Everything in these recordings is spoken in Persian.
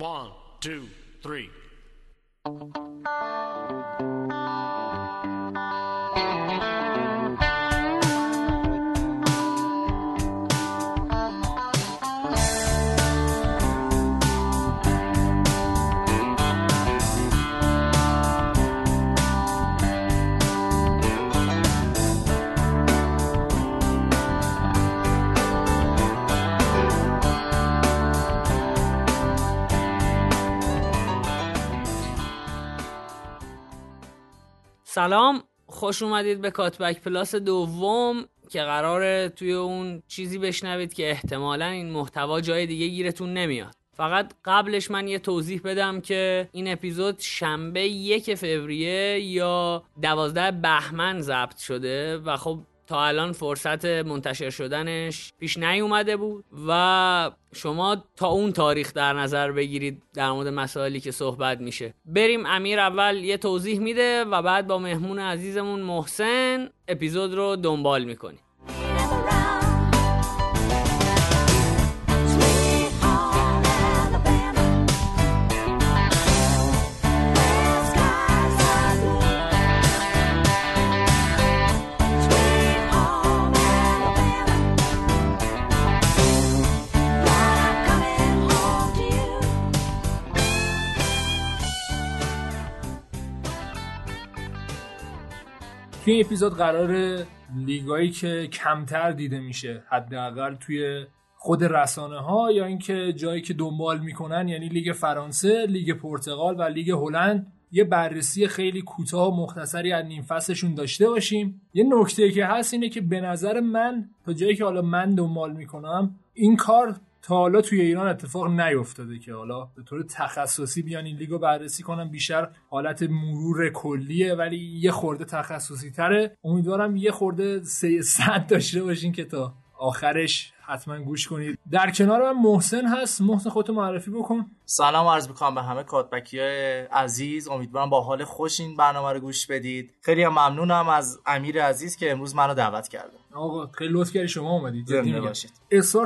One, two, three. سلام خوش اومدید به کاتبک پلاس دوم که قراره توی اون چیزی بشنوید که احتمالا این محتوا جای دیگه گیرتون نمیاد. فقط قبلش من یه توضیح بدم که این اپیزود شنبه یک فوریه یا دوازده بهمن ضبط شده و خب تا الان فرصت منتشر شدنش پیش نیومده بود و شما تا اون تاریخ در نظر بگیرید در مورد مسائلی که صحبت میشه. بریم امیر اول یه توضیح میده و بعد با مهمون عزیزمون محسن اپیزود رو دنبال می‌کنیم. توی این اپیزود قرار لیگایی که کمتر دیده میشه حداقل توی خود رسانه ها یا اینکه جایی که دنبال می‌کنن یعنی لیگ فرانسه، لیگ پرتغال و لیگ هلند یه بررسی خیلی کوتاه و مختصری از نیم فصلشون داشته باشیم. یه نکته که هست اینه که به نظر من تا جایی که حالا من دنبال می‌کنم این کار تا حالا توی ایران اتفاق نیفتاده که حالا به طور تخصصی بیان این لیگو بررسی کنن. بیشتر حالت مرور کلیه ولی یه خورده تخصصی تره امیدوارم یه خورده سعه صدر داشته باشین که تا آخرش حتما گوش کنید. در کنار من محسن هست. محسن خودتو معرفی بکن. سلام عرض می‌کنم به همه کاتبکی های عزیز. امیدوارم با حال خوش این برنامه رو گوش بدید. خیلی هم ممنونم از امیر عزیز که امروز منو دعوت کرده. آقا خیلی لطف کردی شما اومدید. جدی زنده. باشید.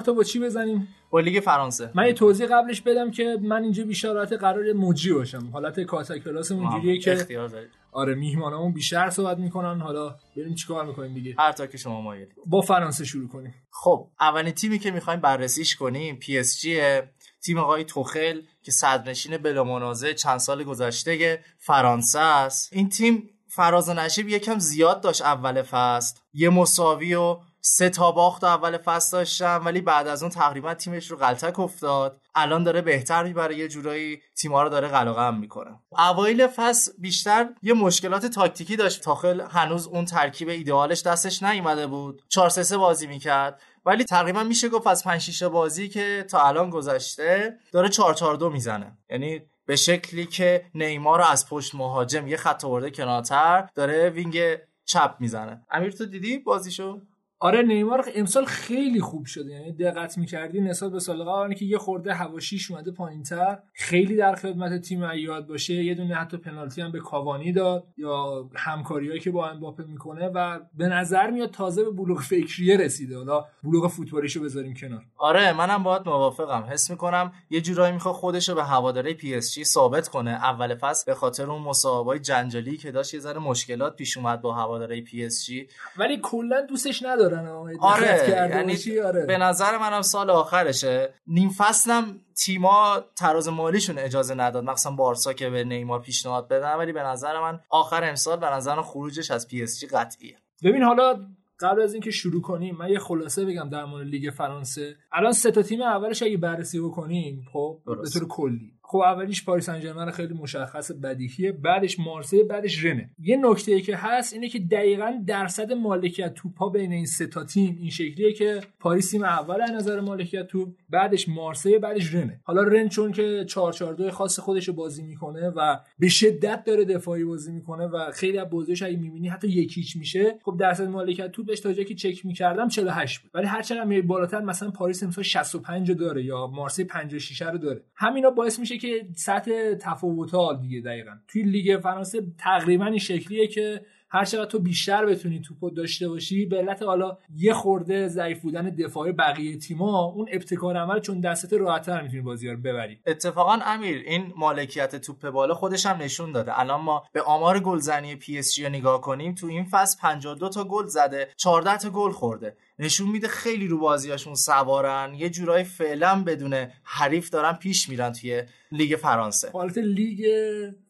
تو با چی بزنیم؟ با لیگ فرانسه. من یه توضیح قبلش بدم که من اینجا بیشتر حالت قرار مجری باشم. حالت کاتک کلاسمون جوریه که اختیار دارید. آره میهمانمون بیشتر صحبت می‌کنن. حالا بریم چیکار می‌کنیم دیگه. هر تا که شما مایلید. با فرانسه شروع کنیم. خب اولین تیمی که می‌خوایم بررسیش کنیم پی اس جیه تیم آقای توخل که صدرنشین بلا منازع چند سال گذشته فرانسه است. این تیم فراز و نشیب یکم زیاد داشت اول فصل. یه مساوی و سه تا باخت اول فصل داشتن ولی بعد از اون تقریبا تیمش رو غلطک افتاد. الان داره بهتر می‌بره یه جورایی تیم‌ها رو داره قلقم می‌کنه. اوایل فصل بیشتر یه مشکلات تاکتیکی داشت. تاخل هنوز اون ترکیب ایدئالش دستش نیومده بود. 4 3 بازی می‌کرد. ولی تقریبا میشه گفت از 5 6 بازی که تا الان گذشته داره 4 4 2 می‌زنه. یعنی به شکلی که نیمار رو از پشت مهاجم یه خط آورده کنارتر داره وینگ چپ می‌زنه. امیر تو دیدی بازیشو؟ آره نیمار امسال خیلی خوب شده. یعنی دقت می‌کردی نسبت به سال قبل که یه خورده هواشیش اومده پایینتر. خیلی در خدمت تیم ایاد باشه. یه دونه حتی پنالتی هم به کاوانی داد یا همکاریایی که با امباپه می‌کنه و به نظر میاد تازه به بلوغ فکریه رسیده. حالا بلوغ فوتبالیشو بذاریم کنار. آره منم باهات موافقم. حس می‌کنم یه جورایی می‌خواد خودش رو به هواداره پی اس جی ثابت کنه. اول فصل به خاطر اون مصاحبه‌های جنجالی که داشت یه ذره مشکلات پیش اومد با هواداره پی اس جی. ولی کلا دوستش ندارن دقت آره یعنی؟ آره. به نظر منم سال آخرشه نیم فصلم تیما تراز مالیشون اجازه نداد مخصوصا بارسا که به نیمار پیشنهاد بدن ولی به نظر من آخر امسال به نظر خروجش از پی اس جی قطعیه ببین حالا قبل از اینکه شروع کنیم من یه خلاصه بگم در مورد لیگ فرانسه الان سه تا تیم اولش اگه بررسی بکنیم خب به. طور کلی خب اولیش پاریس سن خیلی مشخص بدیهیه بعدش مارسی بعدش رنه. یه نکته ای که هست اینه که دقیقا درصد مالکیت توپا بین این سه تا تیم این شکلیه که پاریس تیم اول از نظر مالکیت توپ بعدش مارسی بعدش رنه. حالا رن چون که 442 خاص خودش رو بازی می‌کنه و به شدت داره دفاعی بازی می‌کنه و خیلی از بازیش اگه می‌بینی حتی یک هیچ میشه خب درصد مالکیت توپش تا جایی که چک می‌کردم 48 بود. ولی هر چقدر میای بالاتر مثلا پاریس امسال 65 رو داره یا مارسی 56 رو داره. همینا باعث میشه که سطح تفاوت ها دیگه دقیقا. توی لیگ فرانسه تقریبا این شکلیه که هر چقدر تو بیشتر بتونی توپو داشته باشی به علت حالا یه خورده ضعیف بودن دفاعی بقیه تیما اون ابتکار عمل چون دستت راحت‌تر می‌تونی بازی رو ببری. اتفاقا امیر این مالکیت توپ بالا خودش هم نشون داده. الان ما به آمار گلزنی PSG نگاه کنیم تو این فصل 52 تا گل زده 14 تا گل خورده. نشون میده خیلی رو بازیاشون سوارن یه جورایی فعلا بدون حریف دارن پیش میرن توی لیگ فرانسه. حالت لیگ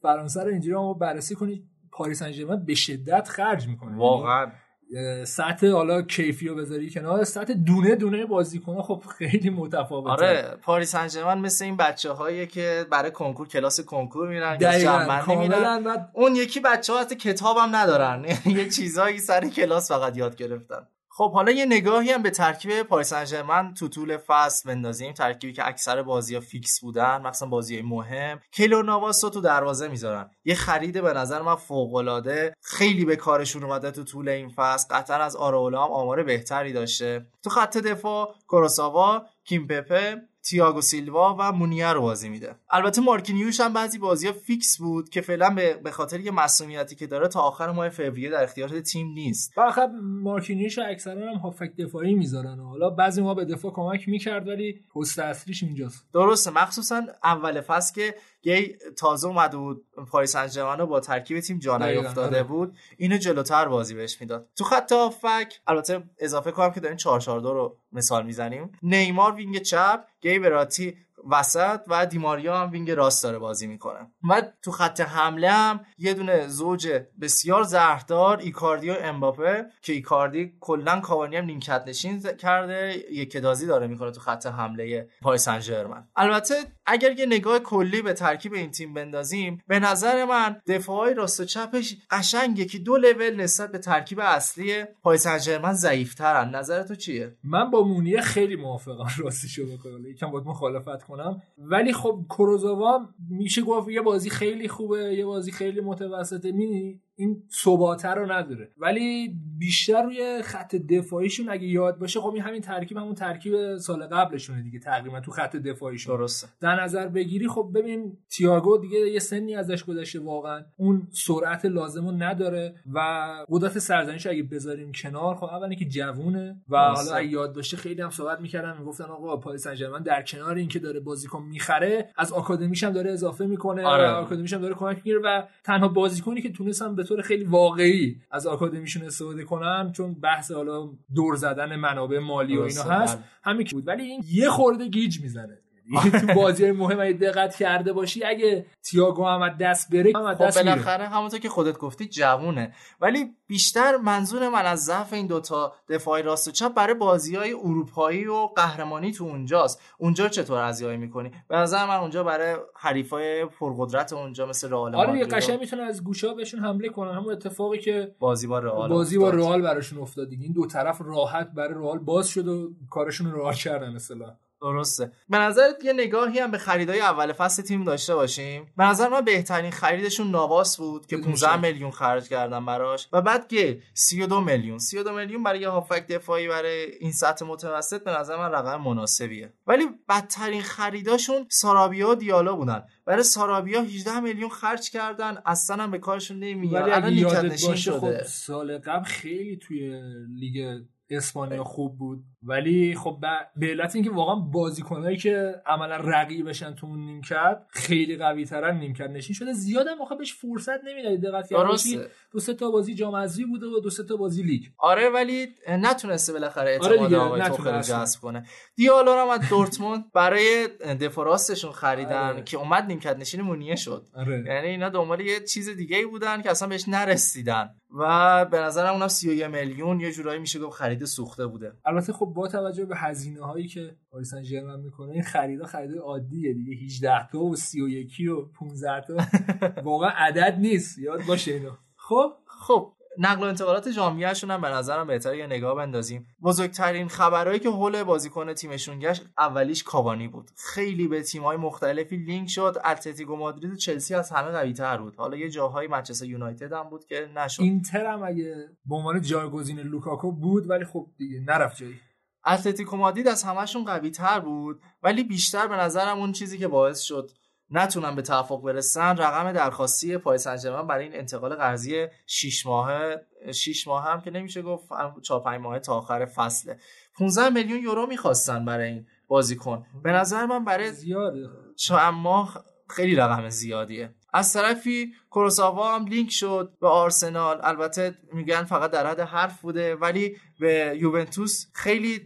فرانسه رو اینجوری ما بررسی کنید. پاریس سن به شدت خرج می‌کنه. واقعا. سطح حالا کیفی رو بذاری کنار سطح دونه دونه بازیکن خب خیلی متفاوته. آره پاریس سن مثل این بچه هایی که برای کنکور کلاس کنکور میرن میرن. اون یکی بچه ها حتی کتاب هم ندارن. یه چیزایی سر کلاس فقط یاد گرفتن. خب حالا یه نگاهی هم به ترکیب پاریس سن تو طول فصل بندازیم. ترکیبی که اکثر بازی ها فیکس بودن مثلا بازی مهم. کیلور ناواس رو تو دروازه می‌ذارن. یه خرید به نظر من فوق العاده خیلی به کارشون اومده تو طول این فصل. قطعا از آرئولا هم آمار بهتری داشته. تو خط دفاع کورزاوا کیمپمبه تییاگو سیلوا و مونیه رو بازی میده. البته مارکینیوش هم بعضی بازی ها فیکس بود که فعلا به خاطر یه مصدومیتی که داره تا آخر ماه فوریه در اختیار تیم نیست. فقط مارکینیوش اکثرا هم هافبک دفاعی می‌ذارن و حالا بعضی ما به دفاع کمک می‌کرد ولی پست اصلیش اینجاست. درسته مخصوصا اول فصل که گی تازه اومده بود پاریس سن رو با ترکیب تیم جا افتاده آره. بود. اینو جلوتر بازی بهش می‌داد. تو خط هافبک البته اضافه کنم که داریم 442 رو مثال می‌زنیم. نیمار wing چپ گی وراتی وسط و دی‌ماریا هم wing راست داره بازی می‌کنه. و تو خط حمله هم یه دونه زوج بسیار زهردار ایکاردی و امباپه که ایکاردی کلا کاوانی هم نیمکت نشین کرده یه بازی داره می‌کنه تو خط حمله پاریس سن البته اگر یه نگاه کلی به ترکیب این تیم بندازیم به نظر من دفاعی راست و چپش قشنگ یکی دو level نسبت به ترکیب اصلی پاریس سن ژرمن ضعیف‌ترن. نظر تو چیه؟ من با مونیه خیلی موافقم راستی شو بکنم. یکم باید مخالفت کنم. ولی خب کروزاوا میشه گفت یه بازی خیلی خوبه یه بازی خیلی متوسطه. می این ثباته رو نداره. ولی بیشتر روی خط دفاعیشون اگه یاد باشه خب این همین ترکیب همون ترکیب سال قبلشونه دیگه تقریبا تو خط دفاعیشون. درسته. در نظر بگیری خب ببین تییاگو دیگه یه سنی ازش گذشته واقعا. اون سرعت لازمو نداره و قدرت سرزنیش اگه بذاریم کنار خب اولی که جوونه و حالا اگه یاد باشه خیلی هم صحبت می‌کردن می‌گفتن آقا پاریس سن در کنار اینکه داره بازیکن می‌خره از آکادمیش هم داره اضافه می‌کنه آره. آکادمیش هم داره کمک می‌گیره و تنها بازیکنی که تونستم به طور خیلی واقعی از آکادمیشون استفاده کنن چون بحث حالا دور زدن منابع مالی و اینا هست بله. همین بود ولی این یه خورده گیج می‌زنه تو بازی مهم اگه دقت کرده باشی اگه تییاگو هم دست بره هم خب بالاخره همونطور که خودت گفتی جوونه. ولی بیشتر منظور من از ضعف این دوتا دفاعی راست و چپ برای بازی های اروپایی و قهرمانی تو اونجاست. اونجا چطور ازیایی می‌کنی؟ به نظر من اونجا برای حریفای پرقدرت اونجا مثل رئال آره یه قشنگ می‌تونن از گوشه بهشون حمله کنن. همون اتفاقی که بازی با رئال بازی با رئال براشون افتاد این دو طرف راحت برای رئال باز شد و کارشون رو راه کردن مثلا درسته. به نظرت یه نگاهی هم به خریدای اول فصل تیم داشته باشیم؟ به نظر من بهترین خریدشون نواس بود که 15 میلیون خرج کردن براش و بعد گه 32 میلیون. 32 میلیون برای یه هافک دفاعی برای این سطح متوسط به نظر من رقم مناسبیه. ولی بدترین خریداشون سارابیا و دیالا بودن. برای سارابیا 18 میلیون خرج کردن. اصلا هم به کارشون نمیاد. الان یادت باشه خب سال قبل خیلی توی لیگ اسپانیا خوب بود. ولی خب به علت اینکه واقعا بازیکنایی که عملا رقیبشن تو اون نیمکت خیلی قوی ترن نیمکت نشین شده زیاد هم بهش فرصت نمی‌دادید دقت کردید دو سه تا بازی جام حذفی بوده و دو سه تا بازی لیگ. آره ولی نتونسته بالاخره اعتماد آره آقای جذب کنه. دیالو رو از دورتموند برای دفاع راستشون خریدن آره. که اومد نیمکت نشین مونیه شد. آره. یعنی اینا دنبال یه چیز دیگه ای بودن که اصلا بهش نرسیدن. و به نظرم اونم 31 میلیون یه جورایی میشه گفت خرید سوخته بوده. البته خب با توجه به هزینه هایی که پاریس سن ژرمن می‌کنه این خریدا خرید عادیه دیگه. 18 تا و 31 و 15 تا. واقعا عدد نیست. یاد باشه اینو. خب؟ خب نقل و انتقالات ژانویهشون هم به نظرم بهتره. یه نگاه بندازیم. بزرگترین خبرهایی که حول بازیکن تیمشون گشت اولیش کاوانی بود. خیلی به تیم‌های مختلفی لینک شد. اتلتیکو مادرید و چلسی از همه قوی‌تر بود. حالا یه جاهای منچستر یونایتد هم بود که نشد. اینتر هم اگه به عنوان جایگزین لوکاکو بود ولی خب دیگه نرفت جایی. اتلتیکو مادرید از همشون قوی تر بود ولی بیشتر به نظرم اون چیزی که باعث شد نتونن به توافق برسن رقم درخواستی پاری سن ژرمن برای این انتقال قرضی 6 ماهه 6 ماه هم که نمیشه گفت 4 5 ماه تا آخر فصله. 15 میلیون یورو می‌خواستن برای این بازیکن. به نظر من برای زیاده. چند ماه خیلی رقم زیادیه. از طرفی کورزاوا هم لینک شد به آرسنال. البته میگن فقط در حد حرف بوده ولی به یوونتوس خیلی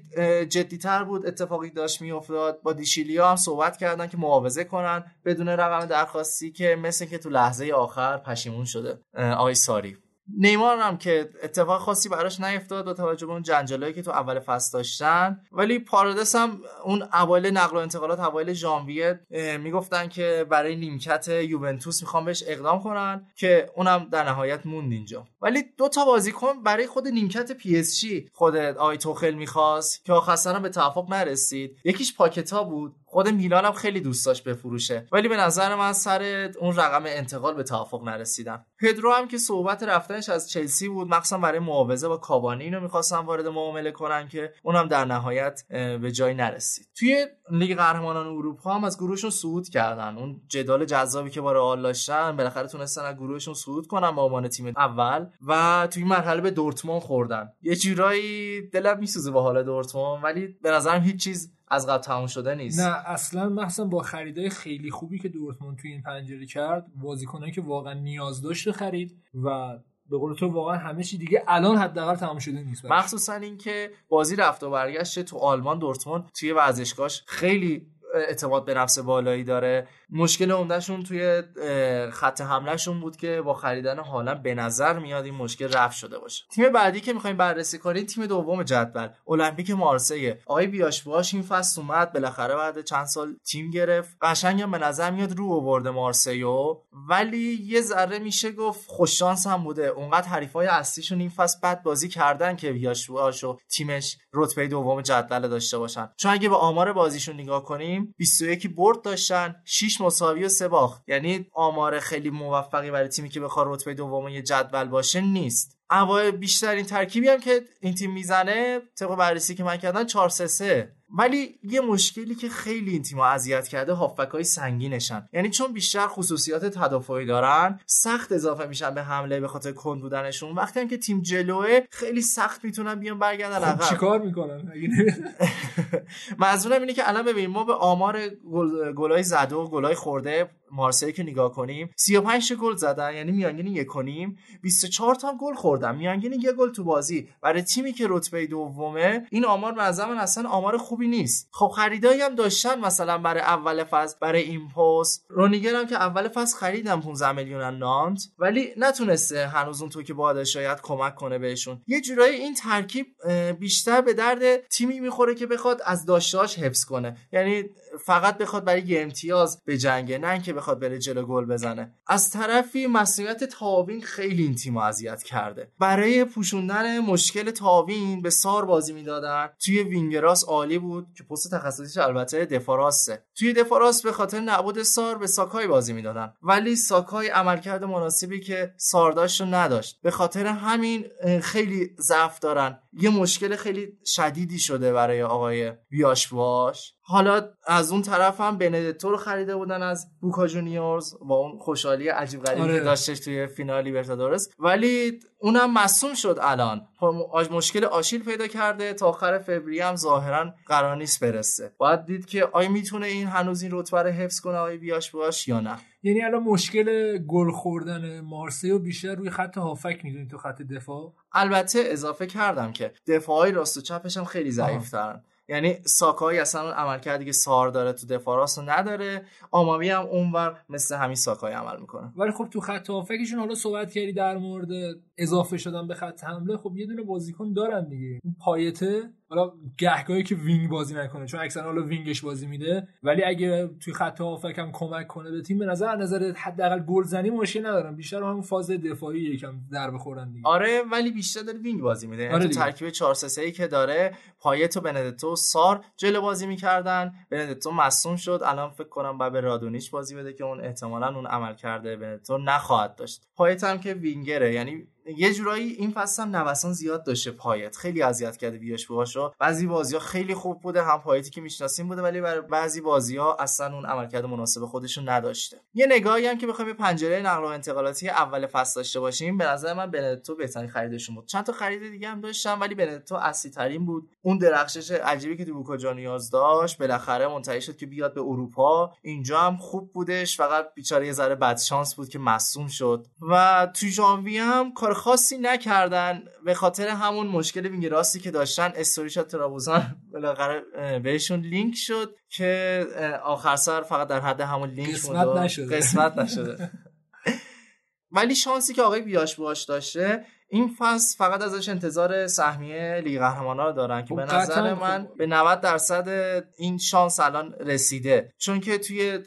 جدیتر بود اتفاقی داشت میافتاد. با دی شیلیو هم صحبت کردن که معاوضه کنن بدون رقم درخواستی که مثل که تو لحظه آخر پشیمون شده. آقای ساری. نیمار هم که اتفاق خاصی براش نیفتاد با توجه به اون جنجالایی که تو اول فصل داشتن. ولی پارادس هم اون اوایل نقل و انتقالات اوایل ژانویه می‌گفتن که برای نیمکت یوونتوس می‌خوام بهش اقدام کنن که اونم در نهایت موند اینجا. ولی دو تا بازیکن برای خود نیمکت PSG خود آی توخل می‌خواست که آخر به توافق نرسید. یکیش پاکتا بود. خود میلان هم خیلی دوست داشت بفروشه. ولی به نظر من سر اون رقم انتقال به توافق نرسیدن. پدرو هم که صحبت رفتنش از چلسی بود مخصوصا برای معاوضه با کابانی اینو می‌خواستن وارد معامله کنن که اونم در نهایت به جایی نرسید. توی لیگ قهرمانان اروپا هم از گروهشون صعود کردن. اون جدال جذابی که با رئال داشتن بالاخره تونستن از گروهشون صعود کنن با عنوان تیم اول و توی مرحله به دورتموند خوردن. یه جورایی دلم میسوزه با حال دورتموند ولی به نظرم هیچ چیز از قبل تموم شده نیست. نه اصلا مثلا با خریدای خیلی خوبی که دورتموند توی این پنجره کرد بازیکنایی که واقعا نیاز داشت خرید و به قول تو واقعا همه چی دیگه الان حداقل تمام شده نیست مخصوصا اینکه بازی رفت و برگشت تو آلمان دورتموند توی ورزشگاهش خیلی اعتماد به نفس بالایی داره. مشکل عمدهشون توی خط حملهشون بود که با خریدن حالا به نظر میاد این مشکل رفع شده باشه. تیم بعدی که می‌خوایم بررسی کنیم تیم دوم جدول المپیک مارسیه. آقای بیاش باش این فصل اومد بالاخره بعد چند سال تیم گرفت. قشنگم به نظر میاد رو آورده مارسیو ولی یه ذره میشه گفت خوش شانس هم بوده. اونقدر حریفای اصلیشون این فصل بد بازی کردن که بیاش و تیمش رتبه دوم جدول داشته باشن. چون اگه به آمار بازیشون نگاه کنیم 21 برد داشتن 6 مساوی و سه باخت. یعنی آمار خیلی موفقی برای تیمی که بخواد رتبه دوم یه جدول باشه نیست. اوایل بیشترین ترکیبی هم که این تیم می‌زنه طبق بررسی که من کردم 4 3 3 ولی یه مشکلی که خیلی این تیم‌ها اذیت کرده هافبک های سنگینشن. یعنی چون بیشتر خصوصیات تدافعی دارن سخت اضافه میشن به حمله به خاطر کند بودنشون. وقتی هم که تیم جلوه خیلی سخت می‌تونن بیان برگردن خب عقب. چیکار می‌کنن؟ منظورم اینه که الان ببینیم ما به آمار گلای زده و گلای خورده مارسی که نگاه کنیم 35 گل زدن یعنی میانگین یک کنیم 24 تا گل خوردن. میانگین یک گل تو بازی. برای تیمی که رتبه دومه این آمار به اصلا آمار خوبی نیست. خب خریدایی هم داشتن مثلا برای اول فصل برای این پست. رونیگر هم که اول فصل خریدن 15 میلیون نانت ولی نتونسته هنوز اون تو که باید شاید کمک کنه بهشون. یه جورایی این ترکیب بیشتر به درد تیمی می‌خوره که بخواد از داشتهاش حفظ کنه. یعنی فقط بخواد برای یه امتیاز به جنگه نه اینکه بخواد بره جلو گل بزنه. از طرفی مسئولیت تاوین خیلی این تیم اذیت کرده. برای پوشوندن مشکل تاوین به سار بازی می‌دادن. توی وینگراس عالی بود که پست تخصصیش البته دفاراسته توی دفاراس به خاطر نبود سار به ساکای بازی می‌دادن. ولی ساکای عملکرد مناسبی که سار داشت رو نداشت. به خاطر همین خیلی ضعف دارن. یه مشکل خیلی شدیدی شده برای آقای بیاش باش حالا از اون طرف هم بندتو رو خریده بودن از بوکا جونیورز با اون خوشحالی عجیب غریبی آره. که داشتش توی فینال لیبرتادورس. ولی اونم مصوم شد الان. مشکل آشیل پیدا کرده. تا آخر فوریه هم ظاهرا قرار نیست برسه. باید دید که آیا می‌تونه این هنوز این رتبه رو حفظ کنه آیا بیاش باش یا نه. یعنی الان مشکل گل خوردن مارسیو بیشتر روی خط هافک می‌دونی تو خط دفاع؟ البته اضافه کردم که دفاعی راست و چپش هم خیلی ضعیف یعنی ساکایی اصلا عملکردی که سار داره تو دفاع راست نداره. آماوی هم اونور مثل همین ساکای عمل می‌کنه. ولی خب تو خط هافبکشون حالا صحبت کردی در مورد اضافه شدن به خط حمله. خب یه دونه بازیکن دارن دیگه. اون پایته حالا گهگاهی که wing بازی نکنه چون اکثرا حالا wing ش بازی میده. ولی اگه توی خط هافبک هم کمک کنه به تیم به نظر نظر حداقل گلزنی مشکل ندارن. بیشتر همون فاز دفاعی یکم در بخورن دیگه. آره ولی بیشتر داره wing بازی میده. یعنی آره ترکیب 4 3 که داره پایتو بندتو سار جلو بازی می‌کردن. بندتو مصدوم شد. الان فکر کنم بعد به رادونیش بازی بده که اون احتمالا اون عملکرد بندتو نخواهد داشت. پایت هم که وینگره. یعنی یه جورایی این فصل هم نوسان زیاد داشته پایت. خیلی اذیت کرده ویاش بواشو بعضی بازی ها خیلی خوب بوده هم پایتی که می‌شناسیم بوده ولی برای بعضی بازی ها اصلا اون عملکرد مناسب خودشون نداشته. یه نگاهی هم که بخوایم پنجره نقل و انتقالاتی اول فصل داشته باشیم. به نظر من بندتو بهترین خریدشون بود چند تا خرید دیگه هم داشتم ولی بندتو اصلی ترین بود. اون درخشش عجیبی که تو بوکا جونیورز داشت بالاخره منتهی شد که بیاد به اروپا. اینجا هم خوب بودش. فقط بیچاره یه ذره بد شانس بود که مصدوم شد. و تو ژانویه هم کار خاصی نکردن به خاطر همون مشکل wing راستی که داشتن. استوریج از ترابوزان بالاخره بهشون لینک شد که آخر سر فقط در حد همون لینک قسمت نشده. قسمت نشده. ولی شانسی که آقای ویلاش بواش داشته این فصل فقط ازش انتظار سهمیه لیگ قهرمانان رو دارن که به نظر من به 90 درصد این شانس الان رسیده. چون که توی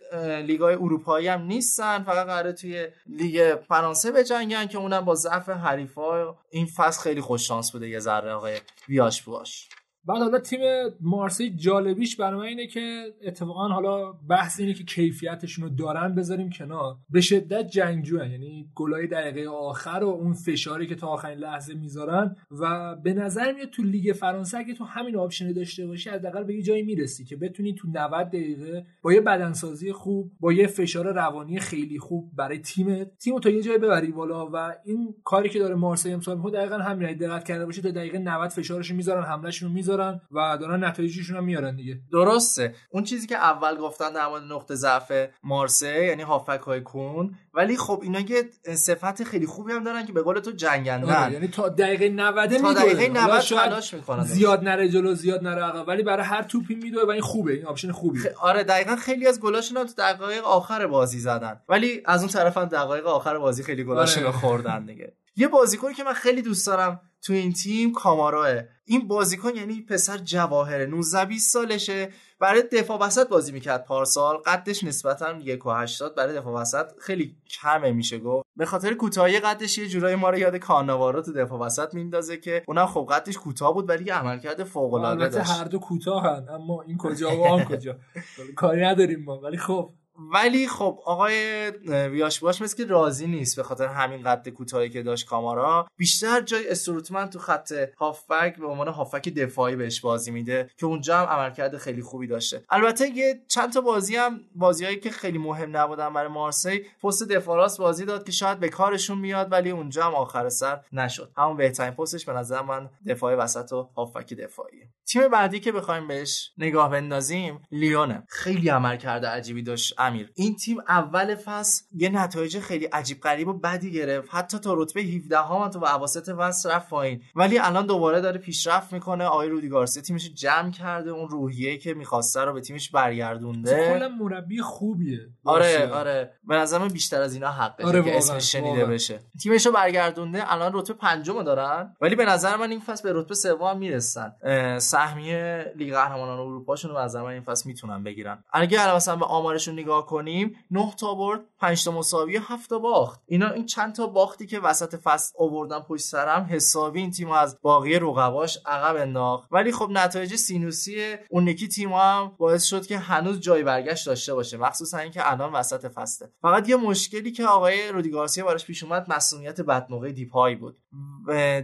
لیگای اروپایی هم نیستن فقط قراره توی لیگ فرانسه بجنگن که اونم با ضعف حریفا. این فصل خیلی خوش شانس بوده یه ذره آقای ویلاش بواش. بعد حالا تیم مارسی جالبیش برای اینه که اتفاقا حالا بحث اینه که کیفیتشون رو دارن بذاریم کنار. به شدت جنگجو یعنی گلای دقیقه آخر و اون فشاری که تا آخرین لحظه می‌ذارن و به نظر میاد تو لیگ فرانسه اگه تو همین option داشته باشی حداقل به یه جایی می‌رسی که بتونی تو 90 دقیقه با یه بدنسازی خوب با یه فشار روانی خیلی خوب برای تیم تیم تا یه جایی ببری بالا و این کاری که داره مارسی امسال می‌کنه دقیقا همین دقت کرده باشه تا دقیقه 90 فشارش می‌ذارن حمله‌شون رو می‌ذارن و دارن نتایجشون هم میارن دیگه. درسته. اون چیزی که اول گفتن در مورد نقطه ضعف مارسی یعنی هافبک های کون ولی خب اینا یه صفت خیلی خوبی هم دارن که به قول تو جنگندن. آره یعنی تا دقیقه 90 تا دقیقه 90 تلاش می‌کنن. زیاد نره جلو زیاد نره عقب ولی برای هر توپی میدوه و این خوبه این option خوبی. خ... آره دقیقا خیلی از گلاشون تو دقایق آخر بازی زدن. ولی از اون طرف هم دقایق آخر بازی خیلی گلاشون آره. خوردن دیگه. یه بازیکنی که من خیلی دوست دارم تو این تیم کاماراست این بازیکن یعنی پسر جواهره. 19 20 سالشه. برای دفاع وسط بازی می‌کرد پارسال. قدش نسبتا 1.80 برای دفاع وسط خیلی کمه میشه گفت. به خاطر کوتاهی قدش یه جورایی ما رو یاد کاناوارو تو دفاع وسط میندازه که اونم خب قدش کوتاه بود ولی یه عملکرد فوق العاده داشت. هر دو کوتاهن اما این کجا و آن کجا. کاری نداریم ما. ولی خب ولی خب آقای ویاش باش مثل که راضی نیست به خاطر همین قد کوتاهی که داشت کامارا. بیشتر جای استروتمن تو خط هافبک به عنوان هافبک دفاعی بهش بازی میده که اونجا هم عملکرد خیلی خوبی داشته. البته یه چند تا بازی هم بازیایی که خیلی مهم نبودن برای مارسی پست دفاع راست بازی داد که شاید به کارشون میاد ولی اونجا هم آخر سر نشد. همون بهترین پستش به نظر من دفاع وسط و هافبک دفاعی. تیم بعدی که بخوایم بهش نگاه بندازیم لیونه. خیلی عملکرد عجیبی داشت. امیر. این تیم اول فصل یه نتایج خیلی عجیب غریب و بدی گرفت. حتی تا رتبه 17 ها تو اواسط فصل رفت پایین. ولی الان دوباره داره پیشرفت می‌کنه. آقای رودی گارسیا تیمش جمع کرده. اون روحیه که می‌خواسته رو به تیمش برگردونده. کلا مربی خوبیه. آره آره. به نظر بیشتر از اینا حقه آره که اسمش شنیده بشه. تیمش رو برگردونده. الان رتبه پنجم دارن. ولی به نظر من این فصل به رتبه سوم می‌رسن. سهمیه لیگ قهرمانان اروپاشون رو نظر من این فصل می‌تونن بگیرن. اگه مثلا به آمارشون نگاه کنیم 9 تا برد 5 تا مساوی 7 تا باخت. اینا این چند تا باختی که وسط فصل آوردن پشت سرم حسابی این تیم از باقی رقباش عقب انداخت. ولی خب نتایج سینوسی اون یکی تیم هم باعث شد که هنوز جای برگشت داشته باشه. مخصوصا اینکه الان وسط فصله. فقط یه مشکلی که آقای رودی گارسیا براش پیش اومد مسئولیت بدموقع دیپای بود.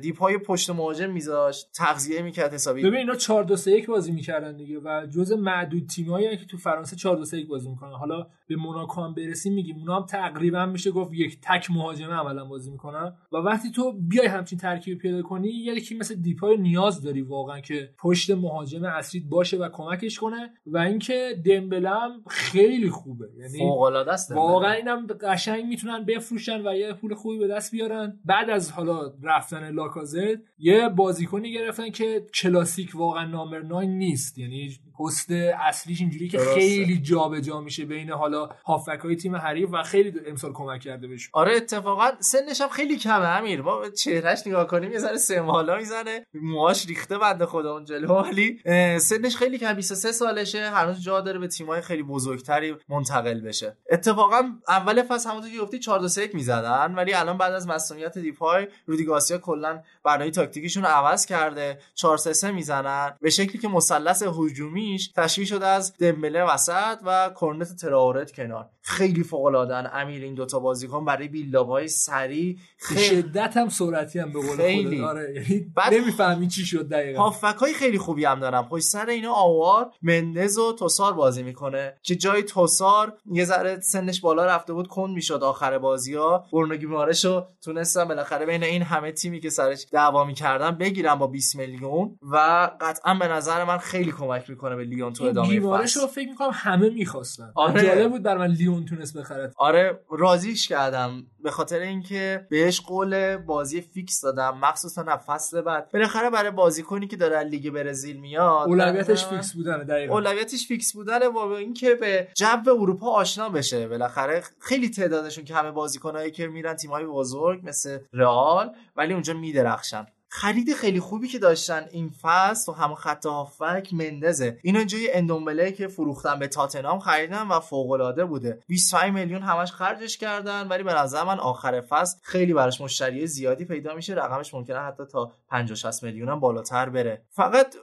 دیپای پشت مهاجم میذاشت تغذیه می‌کرد حسابی. ببین اینا 4 2 3 1 بازی می‌کردن دیگه و جزء معدود تیمایی که تو فرانسه 4 2 3 1 بازی می‌کنن. حالا به موناکو هم برسیم میگیم. اونا هم تقریبا میشه گفت یک تک مهاجمه عملا بازی می‌کنن. و وقتی تو بیای همچین ترکیب پیدا کنی یکی مثل دیپای نیاز داری واقعا که پشت مهاجم اصلی باشه و کمکش کنه. و اینکه دمبله هم خیلی خوبه. یعنی فوق العاده است واقعا اینم قشنگ می‌تونن بفروشن و یه پول خوبی به دست بیارن. بعد از حالا رفتن لاکازت یه بازیکنی گرفتن که کلاسیک واقعا نامبر 9 نیست. یعنی پست اصلیش اینجوری که خیلی جابجا جا میشه بین حالا هافک های تیم حریف و خیلی امسال کمک کرده بهش. آره اتفاقا سنش هم خیلی کمه امیر. ما به چهرهش نگاه کنیم یه ذره سمالا می‌زنه. موهاش ریخته بنده خدا اون جلو ولی سنش خیلی کم 23 سالشه هنوز جا داره به تیمای خیلی بزرگتری منتقل بشه. اتفاقا اول فصل همونطور که گفتی 4 2 3 می‌زدن ولی الان بعد از مسئولیت دیپای رودی گاسیا کلا برنامه تاکتیکیشون عوض کرده. 4 3 3 می‌زنن. به شکلی که مثلث هجومی دومیش تشکیل شده از دمبله وسط و کرنت تراورت کنار. خیلی فوق العاده امیر این دوتا بازیکن برای بیلداپ های سریع خیلی شدت هم سرعتی هم به قول خیلی. آره. یعنی بعد- نمی‌فهمی چی شد دقیقا. هافک های خیلی خوبی هم دارم. پشت سر اینا آوار مندز و توسار بازی می‌کنه. که جای توسار یه ذره سنش بالا رفته بود کند می‌شد آخر بازی ها برونو گیمارش رو تونستم بالاخره بین این همه تیمی که سرش دعوا می‌کردن بگیرم با 20 میلیون. و قطعا به نظر من خیلی کمک می‌کنه به لیون تو ادامه فصل. رو فکر می‌کنم همه می‌خواستن. آره. جالب بود بر من لیون تونست بخرد. آره راضیش کردم. به خاطر اینکه بهش قول بازی fix دادم. مخصوصا فصل بعد. بالاخره برای بازیکنی که داره لیگ برزیل میاد اولویتش fix بودنه دقیقا. اولویتش fix بودن و اینکه به جو اروپا آشنا بشه. بالاخره خیلی تعدادشون که همه بازیکنایی که میرن تیم‌های بزرگ مثل رئال ولی اونجا میدرخشن. خرید خیلی خوبی که داشتن این فصل و هم خط هافبک مندزه. اینو جای اندومبله که فروختن به تاتنام خریدن و فوق العاده بوده 25 میلیون همش خرجش کردن ولی به نظر من آخر فصل خیلی براش مشتری زیادی پیدا میشه. رقمش ممکنه حتی تا 50 60 میلیون هم بالاتر بره. فقط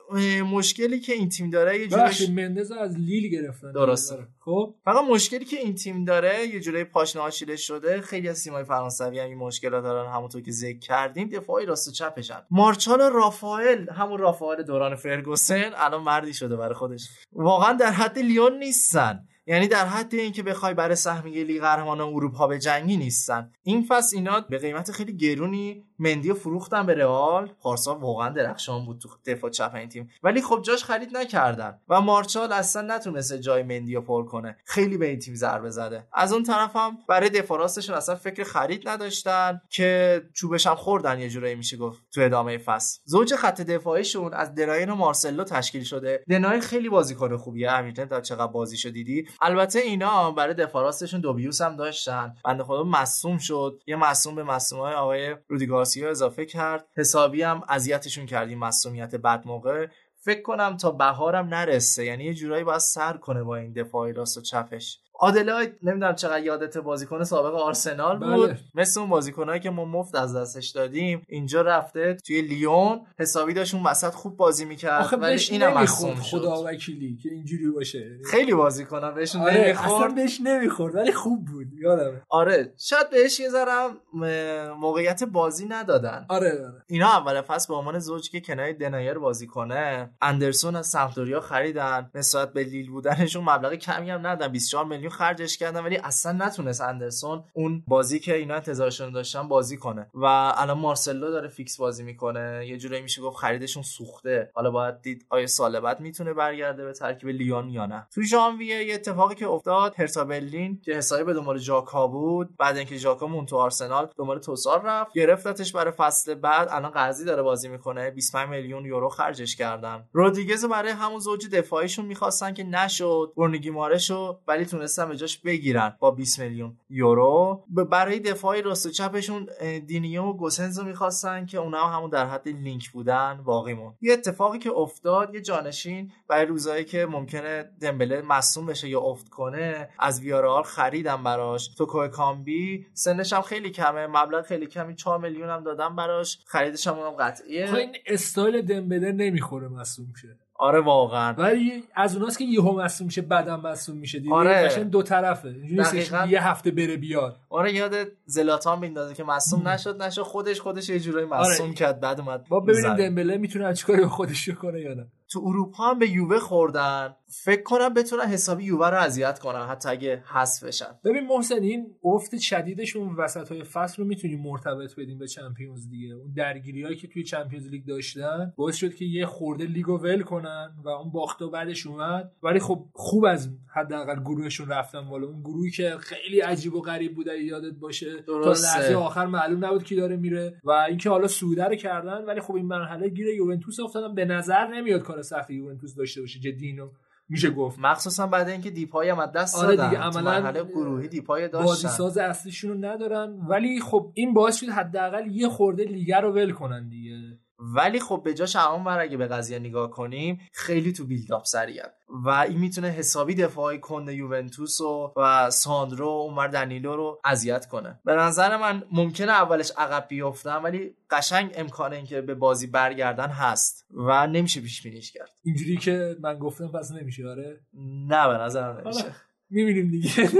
مشکلی که این تیم داره یه جورش مندز از لیل گرفتن. درسته. آره. خب؟ فقط مشکلی که این تیم داره یه جورایی پاش ناشیده شده. خیلی از تیم‌های فرانسوی هم این مشکلات دارن همونطور که ذکر کردیم. دفاعی راست و چپشن مارچال رافائل همون رافائل دوران فرگوسن الان مردی شده برای خودش. واقعا در حد لیون نیستن. یعنی در حد اینکه بخوای برای سهمیه لیگ قهرمانان اروپا به جنگی نیستن. این فصل اینا به قیمت خیلی گرونی مندی رو فروختن به رئال. پارسا واقعا درخشان بود تو دفاع چپ این تیم. ولی خب جاش خرید نکردن و مارچال اصلا نتونسته جای مندی رو پر کنه. خیلی به این تیم ضربه زده. از اون طرف هم برای دفاع راستشون اصلا فکر خرید نداشتن که چوبش هم خوردن یه جورایی میشه گفت تو ادامه فصل. زوج خط دفاعیشون از دراین و مارسلو تشکیل شده. دناین خیلی بازیکن خوبیه. همیلتون تا چقدر بازیشو دیدی؟ البته اینا برای دفاع راستشون دوبیوس هم داشتن. بنده خدا مصوم شد. یه مصوم به مصومای آقای رودی گارسیا اضافه کرد. حسابی هم اذیتشون کردیم مصومیت بد موقع. فکر کنم تا بهارم نرسه. یعنی یه جورایی باید سر کنه با این دفاعی راست و چپش. آدلاید نمی‌دونم چقدر یادت بازیکن سابق آرسنال بود. بله. مثل اون بازیکنایی که ما مفت از دستش دادیم اینجا رفته توی لیون حسابی داشت اون وسط خوب بازی می‌کرد. آخه ولی اینم نمی‌خورد مصدوم شد. خدا وکیلی که اینجوری باشه. خیلی بازیکنان بهشون آره اصلا نمی‌خورد بهش نمی‌خورد ولی خوب بود. یادمه. آره شاید بهش یه ذرم م- موقعیت بازی ندادن. آره آره. اینا اول فصل به عنوان زوجی که کنار دنایر بازی کنه اندرسون از سمپدوریا خریدن. نسبت به لیل بودنشون مبلغ کمی هم ندادن. 24 میلیون خرجش کردن ولی اصلا نتونست اندرسون اون بازی که اینا انتظارشون داشتن بازی کنه. و الان مارسلو داره fix بازی می‌کنه. یه جورایی میشه گفت خریدشون سوخته. حالا باید دید آیا سال بعد می‌تونه برگرده به ترکیب لیون یا نه. تو ژانویه یه اتفاقی که افتاد هرتا برلین که حسابی به دنبال ژاکا بود. بعد اینکه ژاکا موند تو آرسنال دنبال توسار رفت. گرفتتش برای فصل بعد. الان قرضی داره بازی می‌کنه. 25 میلیون یورو خرجش کردن. رودریگز رو برای همون زوج دفاعیشون می‌خواستن که نشد. برنگی مارشو ولی تونستن به جاش بگیرن با 20 میلیون یورو. برای دفاعی راست و چپشون دینیو و گوسنز رو می‌خواستن که اونا هم همون در حد لینک بودن باقی مون یه اتفاقی که افتاد یه جانشین برای روزایی که ممکنه دمبله مصوم بشه یا افت کنه از ویارال خریدم براش. تو کامبی سنش هم خیلی کمه مبلغ خیلی کمی 4 میلیون هم دادم براش. خریدش هم قطعیه. این استایل دمبله نمی‌خوره مصدوم شه. آره واقعا ولی از اوناست که یهو مصدوم میشه بعدم مصدوم میشه دیگه آره. قشنگ دو طرفه دقیقاً. یه هفته بره بیاد آره یاد زلاتان میندازه که مصدوم نشد نشد خودش خودش یه جورایی مصدوم آره. کرد بعد اومد با ببینیم. دمبله می‌تونه چیکاری با خودش کنه یا نه تو اروپا هم به یووه خوردن. فکر کنم بتونن حسابی یووه رو اذیت کنن حتی اگه حذف بشن. ببین محسن این افت شدیدشون وسط های فصل رو می‌تونیم مرتبط بدیم به Champions دیگه. اون درگیری هایی که توی Champions League داشتن باعث شد که یه خورده لیگو ول کنن و اون باخت و بعدش اومد. ولی خب خوب از حداقل گروهشون رفتن والا اون گروهی که خیلی عجیب و غریب بود اگه یادت باشه درسته. تا لحظه آخر معلوم نبود کی داره میره. و اینکه حالا سوده رو کردن ولی خب این مرحله گیر یوونتوس افتادن. به نظر نمیاد کار سختی یوونتوس داشته باشه جدی اینو میشه گفت. مخصوصا بعد اینکه دیپای هم از دست آره دیگه، عملاً گروهی دیپای بازی داشتن. ساز اصلیشون رو ندارن ولی خب این باعث شد حداقل یه خورده لیگه رو ول کنن دیگه. ولی خب به جاش اون بر اگه به قضیه نگاه کنیم خیلی تو بیلداپ سریعن و این می‌تونه حسابی دفاعی کنه یوونتوس و, و ساندرو و اونور دنیلو رو اذیت کنه. به نظر من ممکنه اولش عقب بیفتن ولی قشنگ امکان اینکه به بازی برگردن هست. و نمیشه پیش بینیش کرد. اینجوری که من گفتم پس نمیشه آره؟ نه به نظر نمیشه. می‌بینیم دیگه.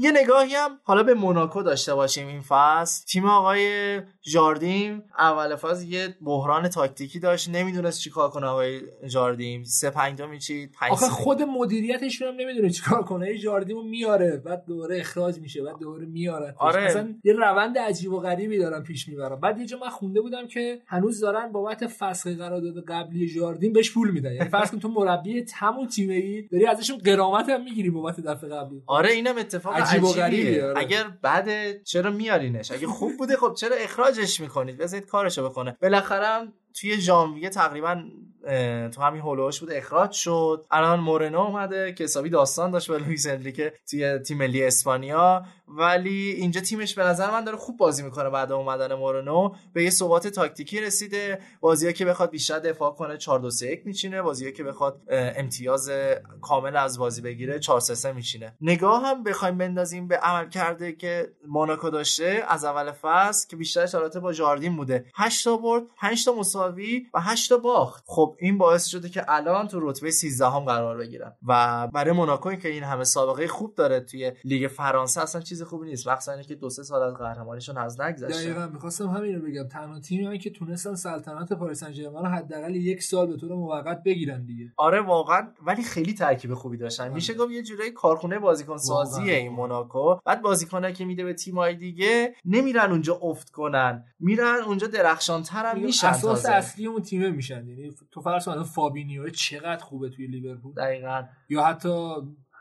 یه نگاهی هم حالا به موناکو داشته باشیم این فصل. تیم آقای جاردیم اول فصل یه بحران تاکتیکی داشت. نمی‌دونست چیکار کنه آقای جاردیم سه پنج تا میچید آخه خود مدیریتش هم نمی‌دونه چیکار کنه. جاردیم رو میاره بعد دوباره اخراج میشه بعد دوباره میاره. آره. اصلا یه روند عجیب و غریبی دارن پیش می‌برن بعد یه جا من خونده بودم که هنوز دارن بابت فسخ قرارداد قبلی جاردیم بهش پول میدن. یعنی فرض کن تو مربی تمون تیمه ای داری ازشون قرامت هم می‌گیری بابت دفعه قبلی. آره اینم اتفاق عجیب و. غریبیه، آره. اگر بعد چرا میارینش؟ اگه خوب بوده خب چرا اخراجش می‌کنید؟ بذارید کارشو بکنه. بالاخره هم توی ژانویه تقریبا تو همین هولوش بود اخراج شد. الان مورنو اومده که حسابی داستان داشت با لوئیس انریکه توی تیم ملی اسپانیا. ولی اینجا تیمش به نظر من داره خوب بازی می‌کنه بعد اومدن مورنو. به یه ثبات تاکتیکی رسیده. بازیایی که بخواد بیشتر دفاع کنه 4 2 3 1 میچینه. بازیایی که بخواد امتیاز کامل از بازی بگیره 4 3 3 میچینه. نگاه هم بخوایم بندازیم به عمل کرده که موناکو داشته از اول فصل که بیشترش البته با جاردین بوده. 8 تا برد 5 تا مساوی و 8 تا باخت. خب این باعث شده که الان تو رتبه 13 هم قرار بگیرن. و برای موناکو که این همه سابقه خوب داره توی لیگ فرانسه اصلا چیز خوبی نیست. مخصوصا اینکه دو سه سال از قهرمانیشون از نگذشته دقیقا. می‌خواستم همین رو بگم. تنها تیمی هم که تونستن سلطنت پاریس سن ژرمن رو حداقل یک سال به طور موقت بگیرن دیگه. آره واقعا. ولی خیلی ترکیب خوبی داشتن. میشه گفت یه جورایی کارخونه بازیکن سازیه واقعا. این موناکو. بعد بازیکنایی که میده به تیمای دیگه نمیرن اونجا افت کنن. میرن اونجا درخشانتر هم میشن اساس. اصلی اون تیمه میشن. یعنی تو فرض کن فابینیو چقدر خوبه توی لیورپول؟ دقیقاً. یا حتی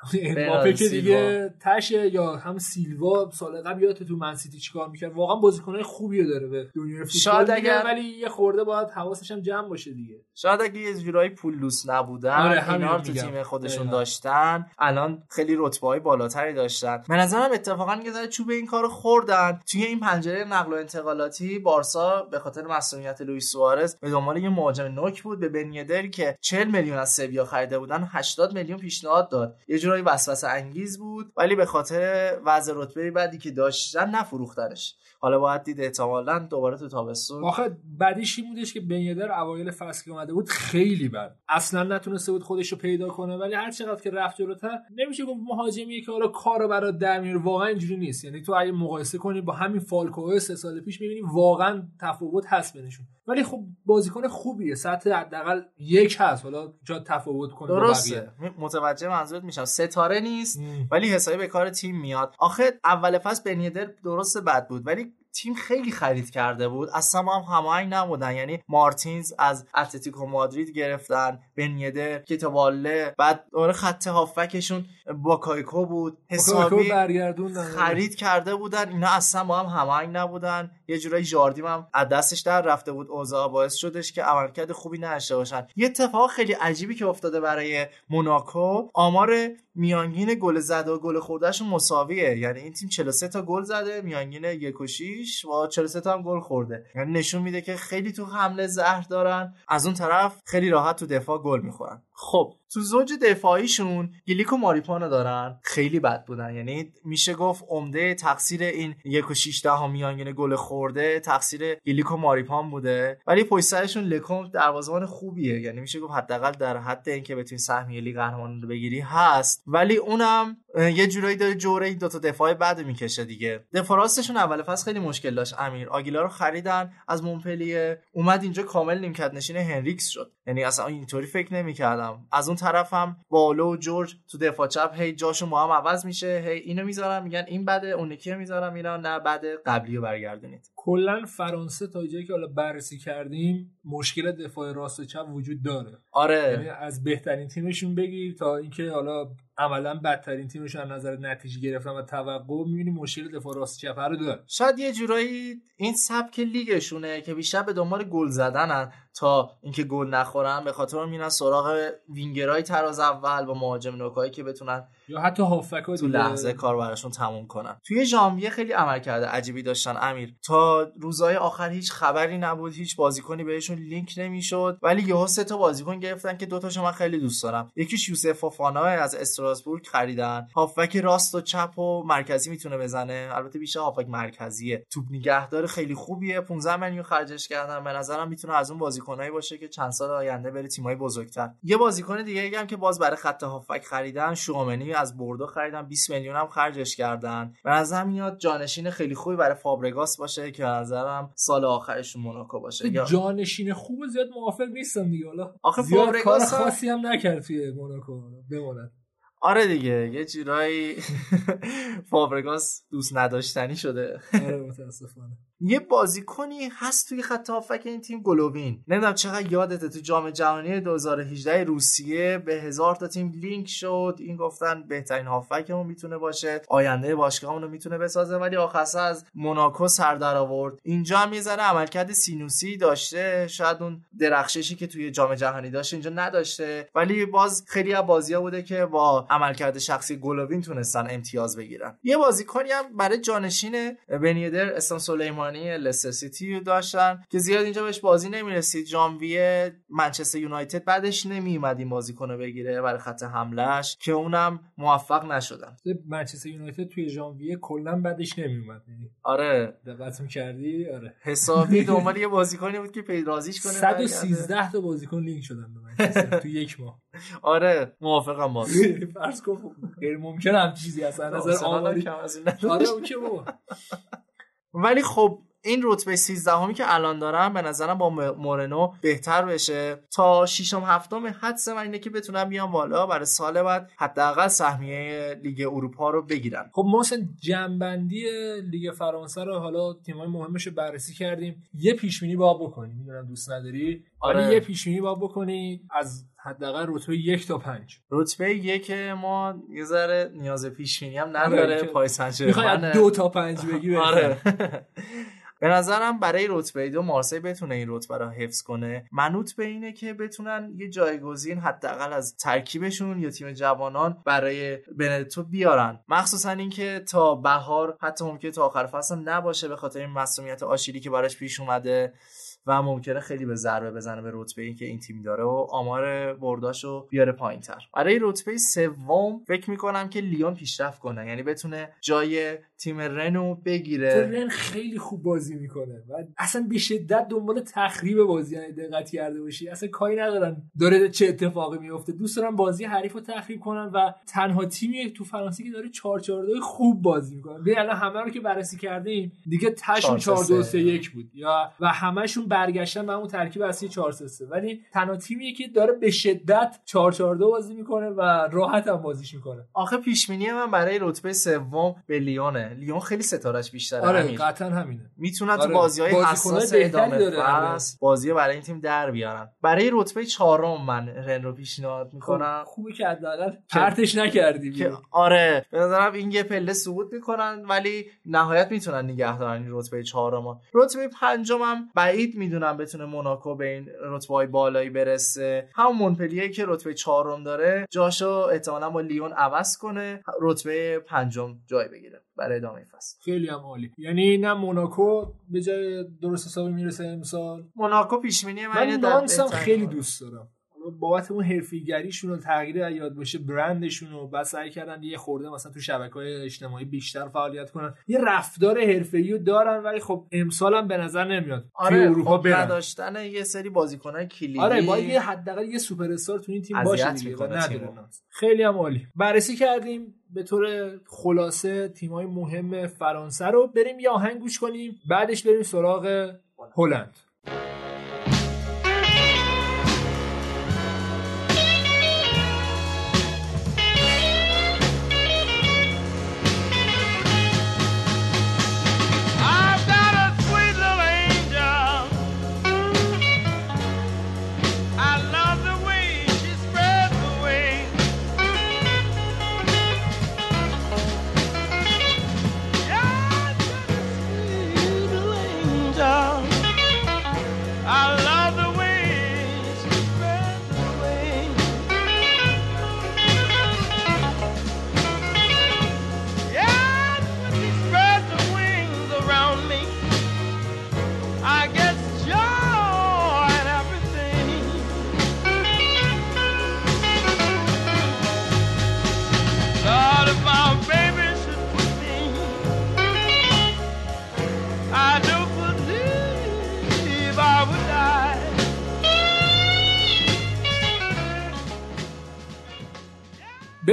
امباپه که دیگه تشه یا هم سیلوا سال قبل یادت تو منسیتی چیکار می‌کرد؟ واقعا بازیکنای خوبی داره به دنیای شاید اگر- ولی یه خورده باید حواسش هم جمع باشه دیگه. شاید اگه یه جورایی پوللوس نبودن آره، اینا رو تو. تیم خودشون دقیقاً. داشتن. الان خیلی رتبه های بالاتری داشتن. به نظرم اتفاقا یه ذره چوب این کارو خوردن. توی این پنجره نقل و انتقالاتی بارسا به خاطر مصدومیت لوئیس سوارز به دنبال یه مهاجم نوک بود به بن یدر که 40 میلیون از سویا خریده بودن 80 میلیون پیشنهاد داد. یه جورایی وسوسه انگیز بود ولی به خاطر وضع رتبه بعدی که داشتن نفروختنش. حالا باید دید احتمالاً دوباره تو تابستون. آخه بعدیش این بودش که بنیدر اوایل فصل که اومده بود خیلی بد. اصلا نتونسته بود خودش رو پیدا کنه ولی هر چقدر که رفت جلوتر نمیشه گفت مهاجمی که حالا کارو برات در واقعا اینجوری نیست. یعنی تو اگه مقایسه کنی با همین فالکو سه سال پیش می‌بینی واقعا تفاوت هست بینشون. ولی خب بازیکن خوبیه سطح حداقل یک هست. حالا جا تفاوت کنه. درسته. متوجه منظورت میشم. ستاره نیست. ولی حسابی به کار تیم میاد آخه اول فصل بن یدر درست بد بود ولی تیم خیلی خرید کرده بود. اصلا ما هم هماهنگ نبودن. یعنی مارتینز از اتلتیکو مادرید گرفتن بن یدر کیتا بالده بعد دوباره خط هافبکشون باکایکو بود. حسابی خرید کرده بودن. اینا اصلا با هم هماهنگ نبودن. یه جورایی ژاردیم هم از دستش در رفته بود. اوضاع باعث شدش که عملکرد خوبی نداشته باشن. یه اتفاق خیلی عجیبی که افتاده برای موناکو. آمار میانگین گل زده و گل خورده‌شون مساویه. یعنی این تیم 43 تا گل زده. میانگین 1 6 و 43 تا هم گل خورده. یعنی نشون میده که خیلی تو حمله زهر دارن. از اون طرف خیلی راحت تو دفاع گل می‌خورن. خب. تو زوج دفاعیشون گلیک و ماریپانو دارن. خیلی بد بودن. یعنی میشه گفت عمده تقصیر این یک و شیش دهم میانگین گل خورده تقصیر گلیک و ماریپان بوده. ولی پشت سرشون لکومت دروازه‌بان خوبیه. یعنی میشه گفت حداقل در حد اینکه بتونی سهمیه لیگ قهرمانان رو بگیری هست. ولی اونم یه جورایی داره جور این دوتا دفاع بد می‌کشه دیگه. دفاع راستشون اول فصل خیلی مشکل داشت. روبن آگیلار رو خریدن از مونپلیه. اومد اینجا کامل نیمکت نشین هنریکس شد. یعنی اصلا اینطوری فکر نمی‌کردم. از اون طرف هم بالو و جورج تو دفاع چپ هی جاشون با هم عوض میشه هی اینو می‌ذارن میگن این بده اون یکی رو می‌ذارن میرن نه بعد قبلی رو برگردونید. کلا فرانسه تا جایی که حالا بررسی کردیم مشکل دفاع راست و چپ وجود داره. یعنی آره از بهترین تیمشون بگیر تا اینکه حالا عملا بدترین تیمشون از نظر نتیجه گرفتن و توقع می‌بینی مشکل دفاع راست چپ رو داره. شاید یه جورایی این سبک لیگشونه که بیشتر به دنبال گل زدنن تا اینکه گل نخورن. به خاطر میرن سراغ وینگرای تراز اول با مهاجم نوکایی که بتونن یا حتی هافک ها تو لحظه کار براشون تموم کنن. توی ژانویه خیلی عمل کرده عجیبی داشتن امیر. تا روزهای آخر هیچ خبری نبود هیچ بازیکنی بهشون لینک نمی‌شد. ولی یهو سه تا بازیکن گرفتن که دوتاشو من خیلی دوست دارم. یکیش یوسف فافانا از استراسبورگ خریدن. هافک راست و چپ و مرکزی می‌تونه بزنه. البته بیشتر هافک مرکزیه. توپ نگهدار خیلی خوبیه. 15 میلیون خرجش کردن. به نظرم می‌تونه از اون بازیکنایی باشه که چند سال آینده بره تیمای بزرگتر. یه بازیکن دیگه هم که باز برای خط هافک خریدن شومنی از بردو خریدن 20 میلیون هم خرجش کردن. به نظر میاد جانشین خیلی خوبی برای فابرگاس باشه که به نظرم سال آخرش موناکو باشه. جانشین خوب زیاد موافق نیستم دیگه. حالا آخه فابرگاس هم- خاصی هم نکرد توی موناکو. بماند. آره دیگه یه جورایی فابرگاس دوست نداشتنی شده. آره متاسفانه. یه بازیکنی هست توی خط هافبک این تیم گولووین نمی‌دونم چقدر یادته تو جام جهانی 2018 روسیه به هزار تا تیم لینک شد. این گفتن بهترین هافبکمون می‌تونه باشه. آینده باشگاهمون رو می‌تونه بسازه ولی آخر سر از موناکو سر در آورد. اینجا هم یه ذره عملکرد سینوسی داشته. شاید اون درخششی که توی جام جهانی داشته اینجا نداشته. ولی باز خیلی از بازی‌ها بوده که با عملکرد شخصی گلووین تونستن امتیاز بگیرن. یه بازیکنی هم برای جانشین بنیدر استان سلیمانی لستر سیتی رو داشتن که زیاد اینجا بهش بازی نمی‌رسید. ژانویه منچستر یونایتد بعدش نمیومد این بازیکن رو بگیره برای خط حملهش که اونم موفق نشدن. منچستر یونایتد توی ژانویه کلا بعدش نمیومد یعنی آره. دقت می‌کردی؟ آره. حسابی دنبال یه بازیکنی بود که پیدرازیش کنه برگرده. 113 تا بازیکن لینک شدن به منچستر تو یک ماه. آره موافقم با فرض کن غیر ممکن هم چیزی اصلا نظر آماری کم از این نداره. آره okay بابا. ولی خب این رتبه 13 همی که الان دارم به نظرم با مورنو بهتر بشه. تا ششم هفتم حدس من اینه که بتونم بیام بالا. برای سال بعد حداقل سهمیه لیگ اروپا رو بگیرن خب ما اصلا جمع‌بندی لیگ فرانسه رو حالا تیمای مهمش رو بررسی کردیم. یه پیشبینی با بکنیم. می‌دونم دوست نداری؟ آره. یه پیشبینی با بکنی از حداقل رتبه یک تا پنج. رتبه یک ما یه ذره نیاز پیش بینی هم آره، نداره پای سن می‌خوای دو تا پنج بگی. آره. به نظرم برای رتبه دو مارسی بتونه این رتبه رو حفظ کنه. منوط به اینه که بتونن یه جایگزین حداقل از ترکیبشون یا تیم جوانان برای بنتو بیارن. مخصوصا اینکه تا بهار حتی ممکنه تا آخر فصل نباشه به خاطر این مسئولیت آشیلی که براش پیش اومده. و ممکنه خیلی به ضربه بزنه به رتبه ای که این تیم داره و آمار برداشو بیاره پایین تر برای رتبه سوم فکر می‌کنم که لیون پیشرفت کنه. یعنی بتونه جای تیم رنو بگیره. رن خیلی خوب بازی می‌کنه و اصلا به شدت دنبال تخریب بازی یعنی دقت کرده باشی. اصلا کاری ندارن. داره چه اتفاقی میفته دوست دارن بازی حریف رو تخریب کنن و تنها تیمی تو فرانسه که داره 4 4 خوب بازی می‌کنن ببین الان همه رو که بررسی کردیم دیگه تشون 4 2 3 1 بود. یا و همشون برگشتن به همون ترکیب اصلی 4 3 3 ولی تنها تیمیه که داره به شدت 4 4 بازی می‌کنه و راحت هم بازیش می‌کنه. آخه پیشبینی من برای رتبه سوم به لیونه لیون خیلی ستارش بیشتره آره امیر. قطعا همینه می‌تونن تو آره. بازی های حساس ادامه آره. فصل بازی برای این تیم در بیارن برای رتبه چهارم من رن رو پیشنهاد می‌کنم خب خوبه که حداقل پرتش نکردی که. آره به نظرم این یه پله صعود می‌کنن ولی نهایت می‌تونن نگه دارن این رتبه چهارم رتبه پنجم هم بعید می‌دونم بتونه موناکو به این رتبه های بالایی برسه همون مونپلیه که رتبه چهارم داره جاشو احتمالا با لیون عوض کنه رتبه پنجم جای بگیره برای ادامه فصل. خیلی هم عالی. یعنی نه موناکو به جای درست حسابی می‌رسه امسال. موناکو پیشبینی من من نانس هم خیلی. دوست دارم. بابت اون حرفیگریشون و تغییر یاد باشه برندشون رو بعد سعی کردن یه خورده مثلا تو شبکه های اجتماعی بیشتر فعالیت کنن. یه رفتار حرفه‌ای رو دارن ولی خب امسال هم به نظر نمیاد آره اروپا خب برن. نداشتن یه سری بازیکنای کلیدی. آره باید یه حداقل یه سوپر استار تو این تیم باشه دیگه. خیلی هم عالی. بررسی کردیم به طور خلاصه تیمای مهم فرانسه رو. بریم یه آهنگ گوش کنیم بعدش بریم سراغ هلند.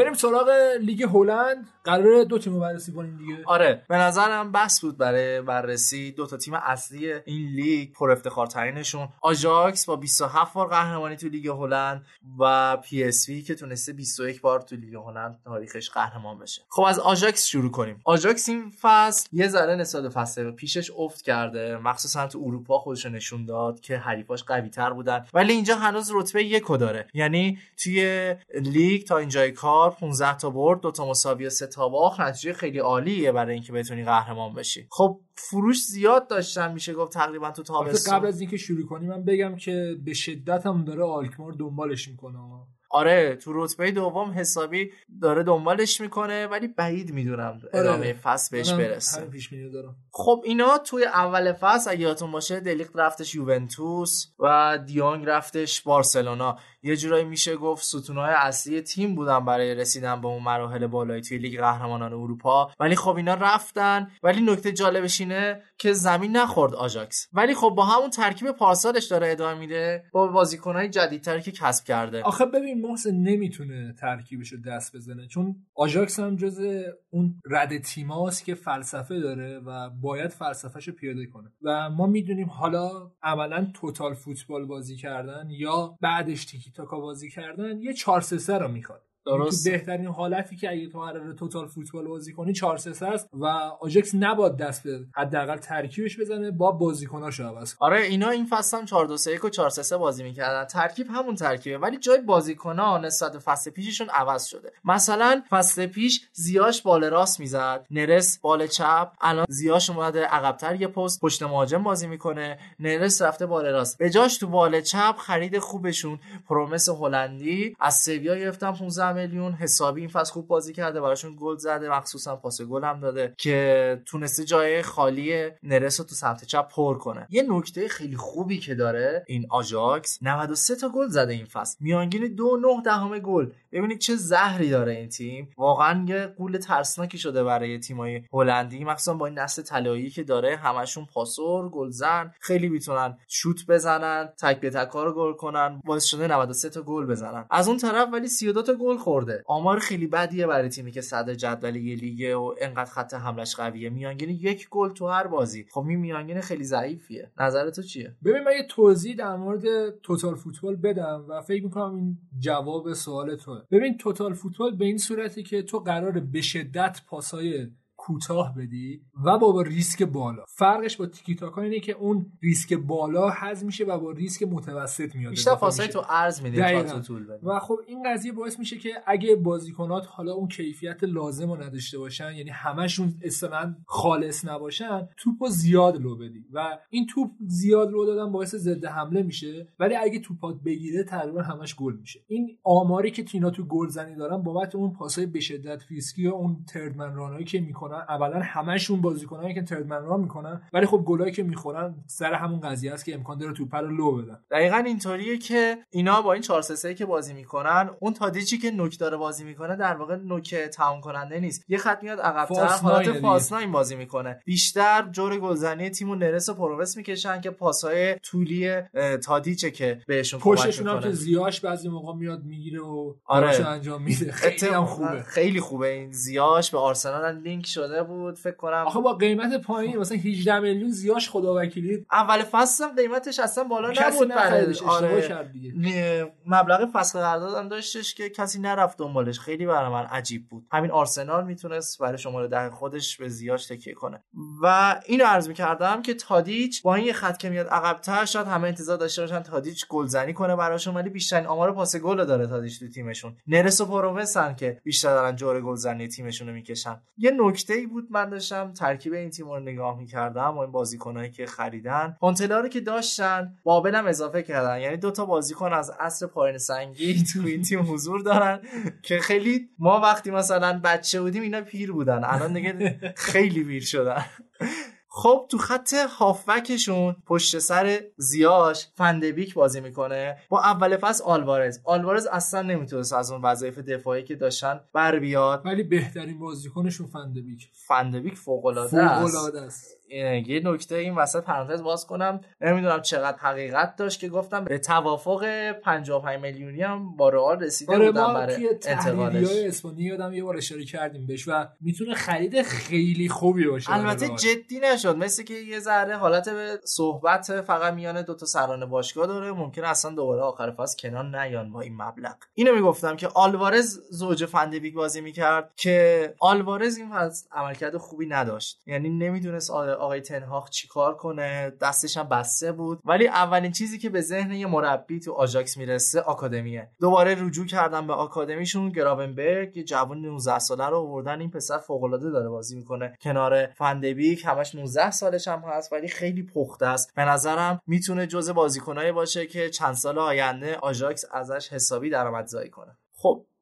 بریم سراغ لیگ هلند. قرار دو تیم بررسی کنیم دیگه. آره. به نظرم بس بود برای بررسی دو تا تیم اصلی این لیگ پر افتخارترینشون آژاکس با 27 بار قهرمانی تو لیگ هلند و پی اس وی که تونسته 21 بار تو لیگ هلند تاریخش قهرمان بشه. خب از آژاکس شروع کنیم. آژاکس این فصل یه ذره به فصل پیشش افت کرده. مخصوصا تو اروپا خودش نشون داد که حریفاش قوی تر بودن. ولی اینجا هنوز رتبه یکو داره. یعنی توی لیگ تا اینجای کار 15 تا برد دو تا مساوی و سه تا باخت نتیجه خیلی عالیه برای اینکه بتونی قهرمان بشی. خب فروش زیاد داشتن میشه گفت تقریبا تو تابستون. قبل از اینکه شروع کنیم من بگم که به شدت هم داره آلکمار دنبالش می‌کنه. آره تو رتبه دوم حسابی داره دنبالش می‌کنه ولی بعید می‌دونم ادامه فصل بهش برسه. پیش دارم. خب اینا توی اول فصل اگه یادتون باشه دلیق رفتش یوونتوس و دیانگ رفتش بارسلونا. یه جورایی میشه گفت ستونهای اصلی تیم بودن برای رسیدن به اون مراحل بالایی توی لیگ قهرمانان اروپا. ولی خب اینا رفتن. ولی نکته جالبش اینه که زمین نخورد آژاکس. ولی خب با همون ترکیب پارسالش داره ادامه میده با بازیکنهای جدیدتری که کسب کرده. آخه ببین محسن نمی‌تونه ترکیبش رو دست بزنه. چون آژاکس هم جز اون رده تیماست که فلسفه داره و باید فلسفهش رو پیاده کنه. و ما می‌دونیم حالا عملا total football بازی کردن یا بعدش تیکی تاکا بازی کردن یه 4 3 رو می‌خواد. درست. بهترین حالتی که اگه تو قراره total football بازی کنی 4 3 است و آژاکس نباید دست به حداقل ترکیبش بزنه با بازیکناشو عوض آره اینا این فصل هم 4 2 3 1 و 4 3 3 بازی می‌کردن. ترکیب همون ترکیبه ولی جای بازیکن‌ها نسبت به فصل پیششون عوض شده. مثلا فصل پیش زیاش بال راست می‌زد نرس بال چپ الان زیاش اومده عقب‌تر یه پست پشت مهاجم بازی می‌کنه نرس رفته بال راست. به جاش تو بال چپ خرید خوبشون پرومس هلندی از سویا گرفتن 15 میلیون حسابی این فصل خوب بازی کرده براشون گل زده مخصوصا پاس گل هم داده که تونسته جای خالی نرس رو تو سمت چپ پر کنه. یه نکته خیلی خوبی که داره این آژاکس 93 تا گل زده این فصل. میانگین دو نه دهم گل. ببینید چه زهری داره این تیم. واقعا یه قول ترسناکی شده برای تیمای هلندی مخصوصا با این نسل طلایی که داره. همشون پاسور گلزن خیلی می‌تونن شوت بزنن تک به تک رو گل کنن. باعث شده 93 تا گل بزنن. از اون طرف ولی 32 تا گل خورده. آمار خیلی بدیه برای تیمی که صدر جدول یه لیگه و انقدر خط حملش قویه. میانگین یک گل تو هر بازی. خب این میانگین خیلی ضعیفیه. نظر تو چیه؟ ببین من یه توضیح در مورد توتال فوتبال بدم و فکر می‌کنم این جواب سوال توه. ببین توتال فوتبال به این صورتی که تو قراره به شدت پاسای کوتاه بدی و با, با ریسک بالا. فرقش با تیکی تاکا اینه که اون ریسک بالا حذف میشه و با ریسک متوسط میاد. بیشتر میشه. تو عرض میدی تا طول بدی. و خب این قضیه باعث میشه که اگه بازیکنات حالا اون کیفیت لازم رو نداشته باشن یعنی همشون اصلا خالص نباشن توپو زیاد لو بدی. و این توپ زیاد لو دادن باعث ضد حمله میشه. ولی اگه توپات بگیره تقریبا همش گل میشه. این آماری که اینا تو گلزنی دارن بابت اون پاسای به شدت ریسکی و اون third man run ایی که می‌کنن اولا همشون بازیکنایی که third man run می‌کنن. ولی خب گلایی که می‌خورن سر همون قضیه است که امکان داره توپ رو لو بدن. دقیقا اینطوریه که اینا با این 4 3 که بازی می‌کنن اون تادیچی که نوک داره بازی می‌کنه در واقع نوک تمام کننده نیست. یه خط میاد عقب‌تر فالس حالت. فاس ناین بازی می‌کنه. بیشتر جور گلزنی تیمو نرس و پرومس می‌کشن که پاسهای طولی تادیچه که بهشون پشتشون هم که زیاش بعضی موقع میاد می‌گیره و آره. انجام میده. خیلی خوبه. خیلی خوبه این زیاش. به آرسنال لینک شده. بود فکر کنم آخه با قیمت پایین مثلا 18 میلیون زیاش خدا وکیلی. اول فصل هم قیمتش اصلا بالا نبود برای آره. مبلغ فصل قراردادم داشتش که کسی نرفت دنبالش. خیلی برای من عجیب بود. همین آرسنال می‌تونست برای شماره ده خودش به زیاش تکیه کنه. و اینو عرض می‌کردم که تادیچ با این خط که میاد عقب‌تر شاید همه انتظار داشته باشن تادیچ گلزنی کنه براشون ولی بیشترین آمار پاس گل داره تادیچ تو تیمشون. نرس و پرومسن که بیشتر دارن جور گلزنی تیمشون رو می‌کشن. یه نکته ای بود من داشتم ترکیب این تیم رو نگاه می‌کردم و این بازیکنایی که خریدن. پونتلا رو که داشتن بابل هم اضافه کردن. یعنی دو تا بازیکن از عصر پایین سنگی تو این تیم حضور دارن که خیلی ما وقتی مثلا بچه بودیم اینا پیر بودن. الان دیگه خیلی پیر شدن. خب تو خط هافبکشون پشت سر زیاش فندبیک بازی می‌کنه با اول فصل آلوارز. آلوارز اصلا نمی‌تونست از اون وظایف دفاعی که داشتن بر بیاد. ولی بهترین بازیکنشون فندبیک. فندبیک فوق العاده است. یه نکته این وسط پرانتز باز کنم. نمی‌دونم چقدر حقیقت داشت که گفتم به توافق 55 میلیونی هم با رئال رسیده آره بودن برای انتقالش. اسپانی یادم یه بار اشاره کردیم بهش و می‌تونه خرید خیلی خوبی باشه البته. جدی نشد. مثل که یه ذره حالت به صحبت فقط میان دو تا سران باشگاه داره ممکن اصلا دوباره آخر فصل کنار نیان با این مبلغ. اینو می‌گفتم که آلوارز زوج فندبیک بازی می‌کرد که آلوارز این فصل عملکرد خوبی نداشت. یعنی نمی‌دونست آقای تنهاخ چیکار کنه؟ دستش هم بسته بود. ولی اولین چیزی که به ذهن یه مربی تو آژاکس می‌رسه آکادمیه. دوباره رجوع کردن به آکادمیشون گراونبرگ یه جوان 19 ساله رو آوردن. این پسر فوق العاده داره بازی می‌کنه. کنار فندبیک همش 19 سالش هم هست ولی خیلی پخته است. به نظرم می‌تونه جزء بازیکنایی باشه که چند سال آینده آژاکس ازش حسابی درآمدزایی کنه.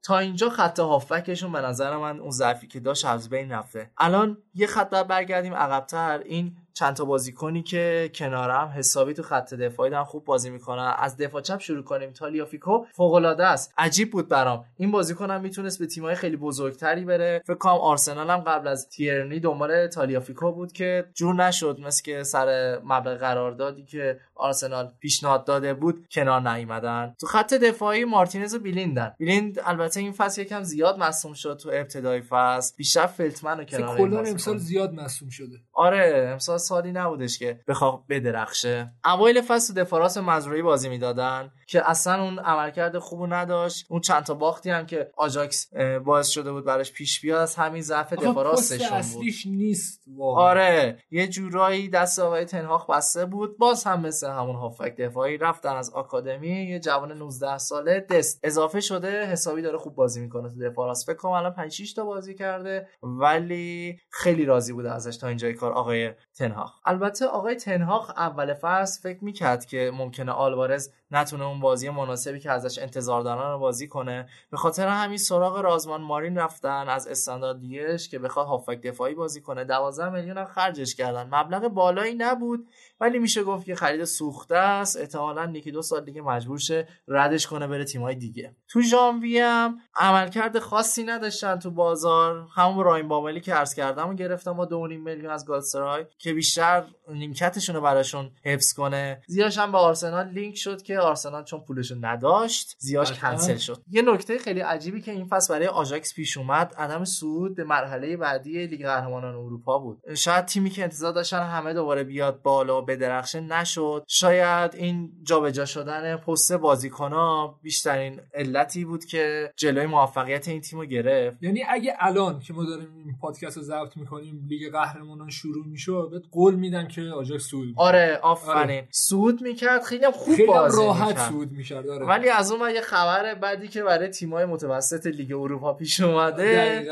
تا اینجا خط هافبکشون به نظر من اون ضعفی که داشت از بین رفته. الان یه خط برگردیم عقبتر. این چند تا بازیکنی که کنارم حسابی تو خط دفاعی دارن خوب بازی می‌کنن. از دفاع چپ شروع کنیم. تالیافیکو فوق العاده است. عجیب بود برام. این بازیکن هم می‌تونست به تیمای خیلی بزرگتری بره. فکر کنم آرسنال هم قبل از تیرنی دنبال تالیافیکو بود که جور نشد. مثل که سر مبلغ قراردادی که آرسنال پیشنهاد داده بود کنار نیومدن. تو خط دفاعی مارتینز و بیلیندن. بیلیند البته این فصل یکم زیاد مصوم شد تو ابتدای فصل. بیشتر فلتمن رو کنار کلا. امسال زیاد مصوم شده. آره امسال سالی نبودش که بخواد بدرخشه. اوایل فصل دفاراس مزروعی بازی می‌دادن. که اصلا اون عملکرد خوبو نداشت. اون چند تا باختی هم که آجاکس باعث شده بود براش پیش بیاد از همین ضعف دفاراستشون بود. اصلیش نیست واقعا. آره یه جورایی دست آقای تنهاخ بسته بود. باز هم مثل همون هافک دفاعی رفتن از آکادمی. یه جوان 19 ساله دست. اضافه شده حسابی داره خوب بازی می‌کنه تو دفاع. راست فکر کنم الان 5 6 تا بازی کرده ولی خیلی راضی بوده ازش تا اینجای کار آقای تنهاخ البته آقای تنهاخ اول فصل فکر می‌کرد که ممکنه آلوارز نتونه اون بازی مناسبی که ازش انتظار دارن رو بازی کنه. به خاطر همین سراغ رازوان مارین رفتن از استاندارد لیژ که بخواد هافک دفاعی بازی کنه. 12 میلیون هم خرجش کردن. مبلغ بالایی نبود. ولی میشه گفت که خرید سوخته است. احتمالا یکی دو سال دیگه مجبور شه ردش کنه بره تیمای دیگه. تو ژانویه هم عملکرد خاصی نداشتن تو بازار. همون رایان بابلی که عرض کردم و گرفتم با 2.5 میلیون از گالاتاسرای که بیشتر نیمکتشون رو براشون حفظ کنه. زیاش هم به آرسنال لینک شد که آرسنال چون پولشو نداشت زیاش قطعاً. کنسل شد. یه نکته خیلی عجیبی که این فصل برای آژاکس پیش اومد عدم صعود به مرحله بعدی لیگ قهرمانان اروپا بود. شاید تیمی که انتظار داشتن همه دوباره بیاد بالا بدرخشه نشد شاید این جابجا شدن پست بازیکنها بیشترین علتی بود که جلوی موفقیت این تیم رو گرفت یعنی اگه الان که ما داریم این پادکست رو ضبط می‌کنیم لیگ قهرمانان شروع می‌شد بهت قول میدم که آجاکس سود می‌کنه. آره آفرین آره. سود می‌کرد خیلی هم خوب خیلی بازی راحت می‌کرد. سود می‌کرد آره ولی از اون یه خبر بعدی که برای تیمای متوسط لیگ اروپا پیش اومده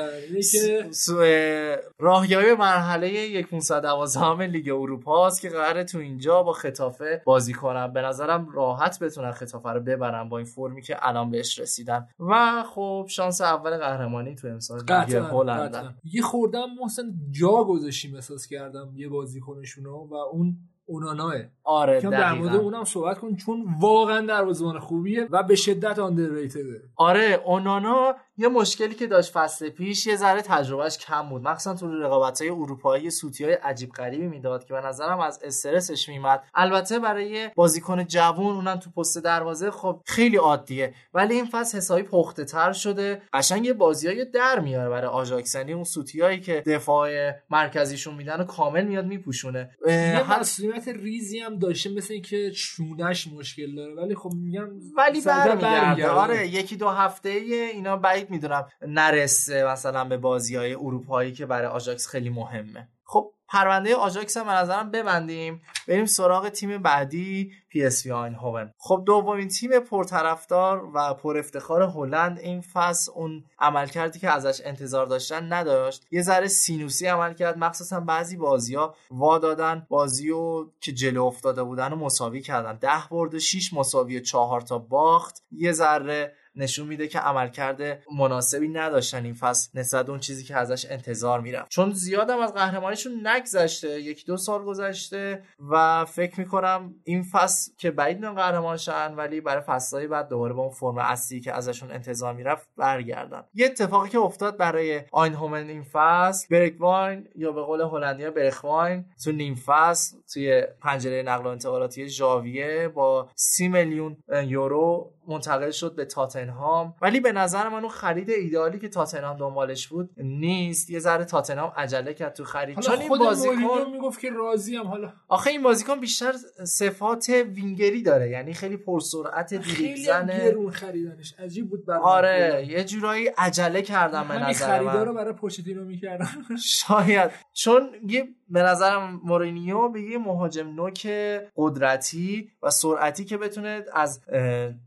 که سوء راهیابی مرحله یک 512 لیگ اروپا است که قراره تو اینجا با خطافه بازی کنن به نظرم راحت بتونن خطافه رو ببرن با این فرمی که الان بهش رسیدن. و خب شانس اول قهرمانی تو امسال قطعا هلند. یه خوردم محسن جا گذاشتیم احساس کردم یه بازیکنشونو و اون اوناناه. آره کم در مورد. اونم صحبت کن چون واقعا دروازه‌بان خوبیه و به شدت آندرریتده آره اونانا یه مشکلی که داشت فصل پیش یه ذره تجربهش کم بود. مخصوصا تو رقابت های اروپایی سوتی های عجیب غریبی می‌داد که به نظرم از استرسش میمد. البته برای بازیکن جوون اونم تو پست دروازه خب خیلی عادیه. ولی این فصل حسابی پخته تر شده. قشنگ یه بازیای در میاره برای آژاکس یعنی اون سوتی هایی که دفاع مرکزیشون میدن و کامل میاد میپوشونه. یه ریزی هم داشته مثل اینکه چونش مشکل داره. ولی خب میگم ولی برمیگرده. آره یکی دو هفته اینا بعید می‌دونم نرسه مثلا به بازی های اروپایی که برای آژاکس خیلی مهمه. خب پرونده آژاکس هم به نظرم ببندیم. بریم سراغ تیم بعدی پی اس وی آینهوون. خب دومین تیم پرطرفدار و پر افتخار هلند این فصل اون عملکردی که ازش انتظار داشتن نداشت. یه ذره سینوسی عمل کرد. مخصوصا بعضی بازی ها وا دادن. بازی و که جلو افتاده بودن و مساوی کردن. ده برد و 6 مساوی و 4 تا باخت. یه ذره نشون میده که عملکرد مناسبی نداشتن این فصل نسبت اون چیزی که ازش انتظار می‌رفت چون زیادم از قهرمانیشون نگذشته یک دو سال گذشته و فکر می‌کنم این فصل که بعید می‌دونم قهرمان شن ولی برای فصلهای بعد دوباره با اون فرم اصلی که ازشون انتظار می‌رفت برگردن. یه اتفاقی که افتاد برای آینهومن این فصل برکواین یا به قول هلندیا برخواین تو نیم فصل توی پنجره نقل و انتقالاتی ژاویه با سی میلیون یورو منتقل شد به تاتنهام. ولی به نظر من اون خرید ایدئالی که تاتنهام دنبالش بود نیست. یه ذره تاتنهام عجله کرد تو خرید. حالا چون این بازیکن می‌گفت که راضی هم حالا آخه این بازیکن بیشتر صفات وینگری داره. یعنی خیلی پرسرعت دریبل گرون خریدنش. عجیب بود برای آره یه جورایی عجله کردم به نظر خریدا من. رو برای پوچتینو می‌کردن. شاید. چون یه به نظرم مورینیو به یه مهاجم نوک قدرتی و سرعتی که بتونه از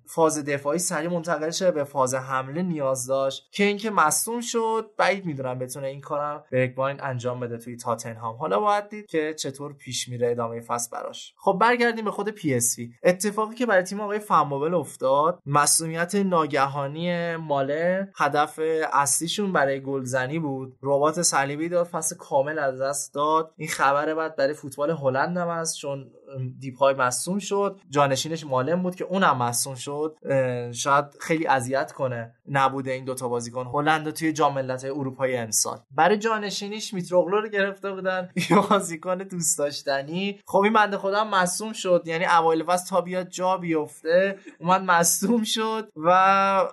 فاز دفاعی سریع منتقل شه به فاز حمله نیاز داشت. که اینکه مصدوم شد بعید می‌دونم بتونه این کارم برگواین انجام بده توی تاتنهام. حالا باید دید که چطور پیش میره ادامه فصل براش. خب برگردیم به خود پی اس وی. اتفاقی که برای تیم آقای فن‌بومل افتاد مصدومیت ناگهانی مالن هدف اصلیشون برای گلزنی بود. رباط صلیبی داد فصل کامل از دست داد. این خبر بد برای فوتبال هلند هم هست چون دیپای مصوم شد. جانشینش مالم بود که اونم مصوم شد. شاید خیلی اذیت کنه نبوده این دوتا بازیکن. هلند توی جام ملت‌های اروپای امسال. برای جانشینیش میتروگلو رو گرفته بودن. یه بازیکن دوست داشتنی. خب این بنده خدا مصوم شد. یعنی اوایل فصل تا بیاد جا بیفته اومد مصوم شد و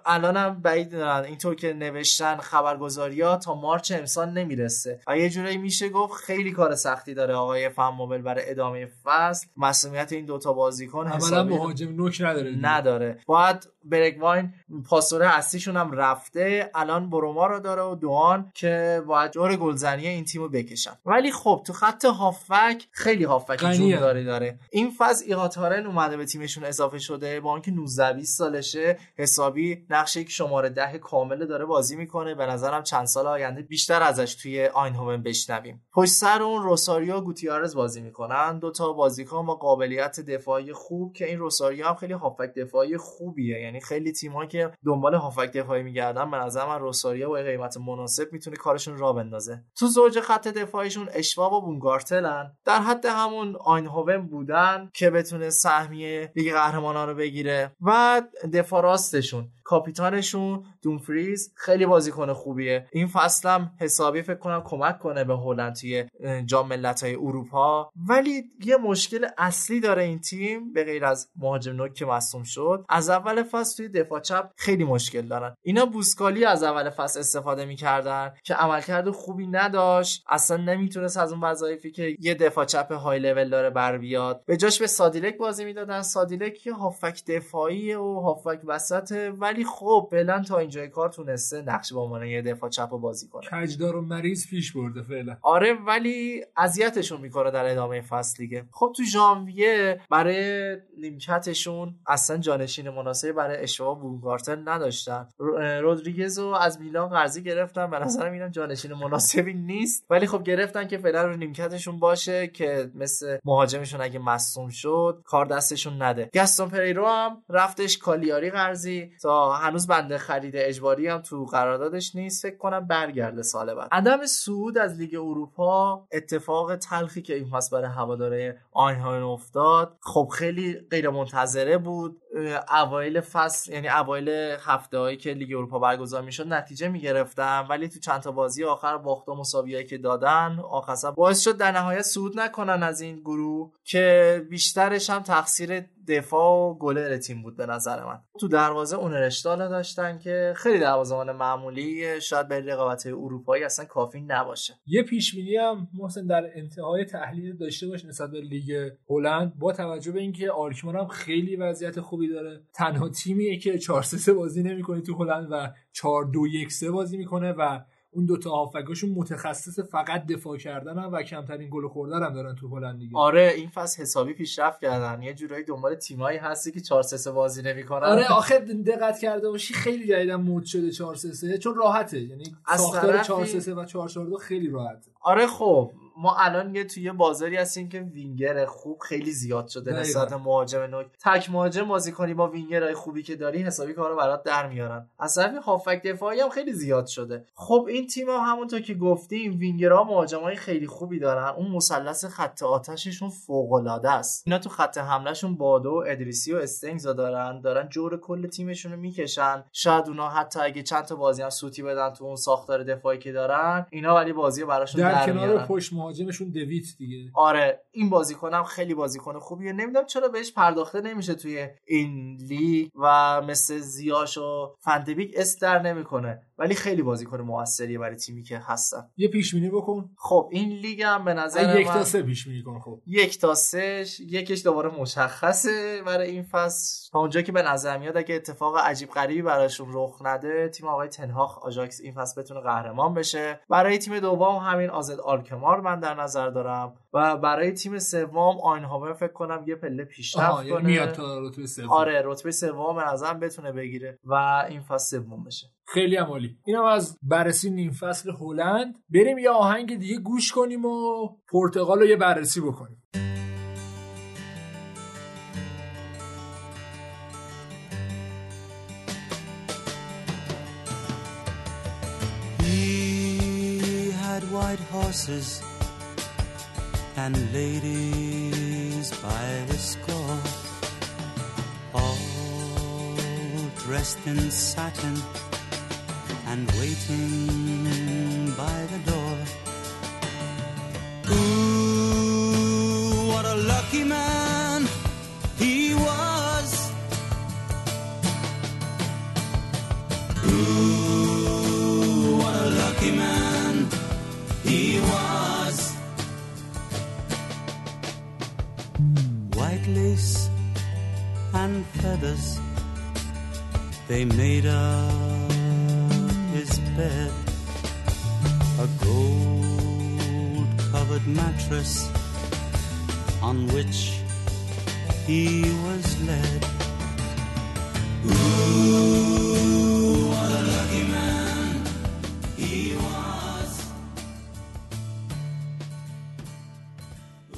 الانم بعید دارن. اینطور که نوشتن خبرگزاری ها تا مارچ امسال نمی‌رسه. و یه جورایی میشه گفت خیلی کار سختی داره آقای فن موبل برای ادامه فصل. مسئولیت این دوتا بازیکن اولا حسابی مهاجم نوک نداره. نداره باید برگواین پاسور اصلیشون هم رفته. الان بروما رو داره و دوان که باید جور گلزنی این تیمو بکشن. ولی خب تو خط هافک خیلی هافک. جون داره داره. این فاز ایقاتارن اومده به تیمشون اضافه شده. با اینکه 19 20 سالشه حسابی نقش یک شماره ده کامل داره بازی می‌کنه. به نظرم چند سال آینده بیشتر ازش توی آینهومن بشنویم. پشت سر اون روساریو گوتیارز بازی می‌کنن. دو تا بازیکن با قابلیت دفاعی خوب که این روساریو هم خیلی هافک دفاعی خوبیه. یعنی خیلی تیم‌ها که دنبال هافک دفاعی میگردن به نظر من روساریو با قیمت مناسب می‌تونه کارشون را بندازه. تو زوج خط دفاعیشون اشواب و بونگارتلن. در حد همون آینهوون بودن که بتونه سهمیه لیگ قهرمانان رو بگیره. و دفاع راستشون. کاپیتانشون دومفریز خیلی بازیکن خوبیه. این فصل هم حسابی فکر کنم کمک کنه به هلند توی جام ملت‌های اروپا. ولی یه مشکل اصلی داره این تیم به غیر از مهاجم نوک که مصوم شد از اول فصل توی دفاع چپ خیلی مشکل دارن. اینا بوسکالی از اول فصل استفاده می‌کردن که عملکرد خوبی نداشت. اصلا نمی‌تونست از اون وظایفی که یه دفاع چپ های لول داره بر بیاد. به جاش به سادیلک بازی می‌دادن. سادیلک یه هافک دفاعی و هافک وسطه ولی خب فعلا تا اینجای کار تونسته نقش به عنوان یه دفاع چپ رو بازی کنه. کجدار و مریض پیش برده فعلا. آره ولی اذیتشون می‌کنه در ادامه فصل دیگه. خب تو ژانویه برای نیمکتشون اصلا جانشین مناسبی برای اشوا بونگارتن نداشتن. رودریگز رو از میلان قرضی گرفتن. به نظرم اینم جانشین مناسبی نیست. ولی خب گرفتن که فعلا رو نیمکتشون باشه که مثل مهاجمشون اگه مصوم شد کار دستشون نده. گستون پریرو هم رفتش کالیاری قرضی تا هنوز بنده خرید اجباری هم تو قراردادش نیست. فکر کنم برگرده سال بعد. عدم صعود از لیگ اروپا اتفاق تلخی که این فصل برای هواداره آینهاین افتاد. خب خیلی غیر منتظره بود. اوایل فصل یعنی اوایل هفته هایی که لیگ اروپا برگزار می‌شد نتیجه می‌گرفتن. ولی تو چند تا بازی آخر باخت و مساویایی که دادن آخر باعث شد در نهایت صعود نکنن از این گروه که بیشترش هم تقصیر دفاع و گلر تیم بود به نظر من. تو دروازه اون رشتالا داشتن که خیلی دروازه‌بان معمولی شاید به رقابت اروپایی اصلا کافی نباشه. یه پیش هم محسن در انتهای تحلیل داشته باش نسبت به لیگ هلند. با توجه به اینکه آلکمار هم خیلی وضعیت خوبی داره. تنها تیمیه که 4 3 بازی نمی‌کنه تو هلند و 4 2 1 3 بازی می‌کنه و اون دوتا هافبکاشون متخصص فقط دفاع کردن هم و کمترین گل خوردن هم دارن تو هلند دیگه. آره این فصل حسابی پیشرفت کردن. یه جورایی دنبال تیمایی هستی که 4 3 بازی نمی‌کنن. آره آخه دقت کرده باشی خیلی جدیدن مد شده 4 3 3 چون راحته. یعنی ساختار طرفی- 4 3 3 و 4 4 2 خیلی راحته. آره خب. ما الان یه توی بازاری هستیم که وینگر خوب خیلی زیاد شده. نسبت مهاجم نوک. تک مهاجم بازی کنی با وینگرهای خوبی که داری حسابی کارو برات در میارن. از طرف هافبک دفاعی هم خیلی زیاد شده. خب این تیم هم همونطور که گفتیم وینگرها مهاجمای خیلی خوبی دارن. اون مثلث خط آتششون فوق العاده است. اینا تو خط حملهشون بوآدو و ایدریسی و استنگز را دارن. دارن جور کل تیمشون رو می‌کشن. شاید اونا حتی اگه چند تا بازی هم سوتی بدن تو اون ساختار دفاعی که دارن اینا ولی بازی براشون در, در کنار. پشت مهاجمشون دویت دیگه. آره این بازیکنم خیلی بازیکن خوبیه. نمی‌دونم چرا بهش پرداخته نمیشه توی این لیگ و مثل زیاش و فندبیک اسم در نمی‌کنه. ولی خیلی بازیکن موثریه برای تیمی که هستن. یه پیش بینی بکن. خب این لیگ هم به نظر یک تا سه پیش بینی کن خب. یک تا سهش یکش دوباره مشخصه برای این فصل. تا اونجا که به نظر میاد اگه اتفاق عجیب غریبی براشون رخ نده تیم آقای تنهاخ آژاکس این فصل بتونه قهرمان بشه. برای تیم دوم همین آزد آلکمار من در نظر دارم. و برای تیم سوم آینهاور فکر کنم یه پله پیشرفت یعنی کنه. میاد تا رتبه سوم. آره رتبه سوم به نظرم بتونه بگیره و این فصل سوم بشه. خیلی هم عالی اینم از بررسی نیم فصل هلند. بریم یه آهنگ دیگه گوش کنیم و پرتغال رو یه بررسی بکنیم. White horses and ladies by the score, all dressed in satin. And waiting by the door. Ooh, what a lucky man he was. Ooh, what a lucky man he was. White lace and feathers, they made up bed. A gold covered mattress on which he was led. Ooh,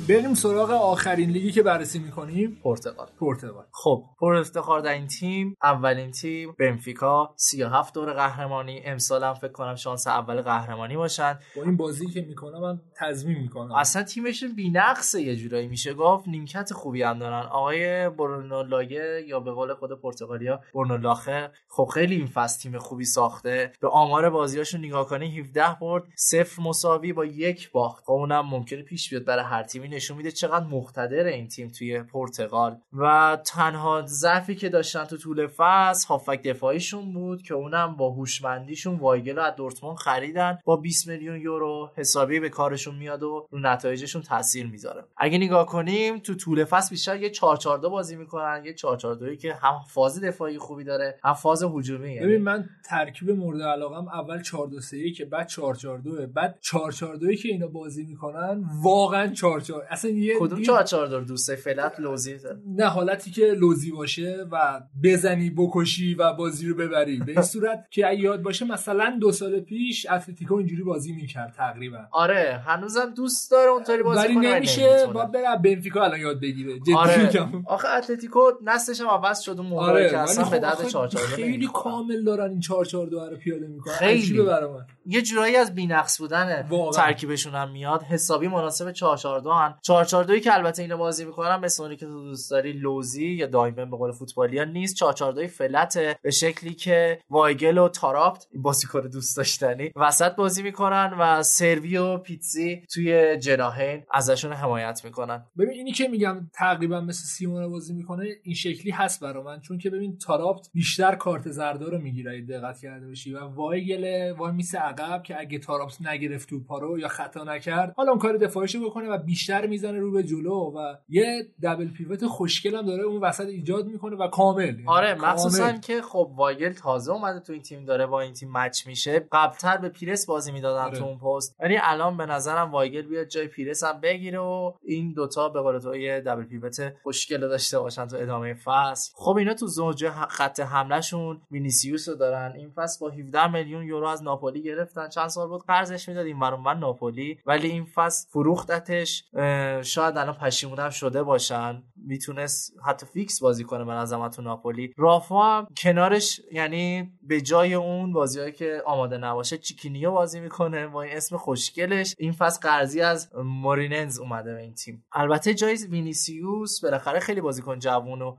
بریم سراغ آخرین لیگی که بررسی می‌کنیم. پرتغال. پرتغال. خب پر افتخار در این تیم اولین تیم بنفیکا. 37 دور قهرمانی. امسال هم فکر کنم شانس اول قهرمانی باشن. با این بازی که می‌کنم من تضمین می‌کنم. اصلا تیمشون بی‌نقصه یه جورایی. میشه گفت نیمکت خوبی هم دارن. آقای برونو لاگه یا به قول خود پرتغالیا برونو لاخه. خب خیلی این فصل تیم خوبی ساخته. به آمار بازیاشون نگاه کنی 17 برد. صفر مساوی با یک باخت. خب اونم ممکنه پیش بیاد برای هر تیمی نشون میده چقدر مقتدر این تیم توی پرتغال. و تنها ضعفی که داشتن تو طول فصل هافک دفاعیشون بود که اونم با هوشمندیشون وایگل از دورتموند خریدن. با 20 میلیون یورو حسابی به کارشون میاد و رو نتایجشون تاثیر می‌ذاره. اگه نگاه کنیم تو طول فصل بیشتر یه 4 4 2 بازی می‌کنن. یه 4 4 2 که هم فاز دفاعی خوبی داره هم فاز هجومی. ببین یعنی من ترکیب مورد علاقم اول 4 2 3 که بعد 4 4 2 بعد 4 4 2 که اینا بازی می‌کنن واقعا 4 4 اصلا یه کدوم یه- 4 4 2 دوست فلت لوزی؟ نه حالتی که لوزی باشه و بزنی بکشی و بازی رو ببری. به این صورت که یادت باشه مثلا دو سال پیش اتلتیکو اینجوری بازی می‌کرد تقریبا. آره هنوزم دوست داره اونطوری بازی ولی نمیشه. باید بره بنفیکا الان یاد بگیره. جدی آره. آخه اتلتیکو نسلش هم عوض شد اون موقع آره که اصلا ولی به خب درد آخه 4 4 خیلی کامل دارن این 4 4 2 رو پیاده می‌کنن. خیلی. من. یه جورایی از بی‌نقص بودن. ترکیبشون هم میاد. حسابی مناسب 4 4 2 هن. 4 4 2 که البته اینا بازی می‌کنن مثل اونی که تو دوست داری لوزی یا diamond به قول فوتبالیا نیست. 4 4 2 flat ه به شکلی که وایگل و تارابت این بازیکن دوست داشتنی. وسط بازی می‌کنن و سروی و پیتزی توی جناحین ازشون حمایت می‌کنن. ببین اینی که میگم تقریبا مثل سیمون بازی می‌کنه این شکلی هست برا من. چون که ببین تارابت بیشتر کارت زردا رو می‌گیره دقت کرده باشی. و وایگل وایمیسه عقب که اگه تارابت نگرفت توپا رو یا خطا نکرد حالا اون کار دفاعیشو بکنه و بیشتر می‌زنه رو به جلو و یه double pivot خوشگل هم داره اون وسط ایجاد می‌کنه و کامل. یعنی آره کامل. مخصوصا که خب وایگل تازه اومده تو این تیم داره با این تیم match میشه. قبلتر به پیرس بازی می‌دادن آره. تو اون پست. ولی الان به نظرم وایگل بیاد جای پیرس هم بگیره و این دوتا به قول تو یه double pivot خوشگل داشته باشن تو ادامه فصل. خب اینا تو زوج خط حملهشون وینیسیوس رو دارن. این فصل با 17 میلیون یورو از ناپولی گرفتن. چند سال بود قرضش می‌داد این من ناپولی ولی این فصل فروختتش شاید الان پشیمونم شده باشن. می‌تونست حتی فیکس بازی کنه به نظرم تو ناپولی. رافا هم کنارش یعنی به جای اون بازیهایی که آماده نباشه چیکینیو بازی می‌کنه با این اسم خوشگلش. این فصل قرضی از موریرنسه اومده به این تیم. البته جای وینیسیوس بالاخره خیلی بازیکن جوون و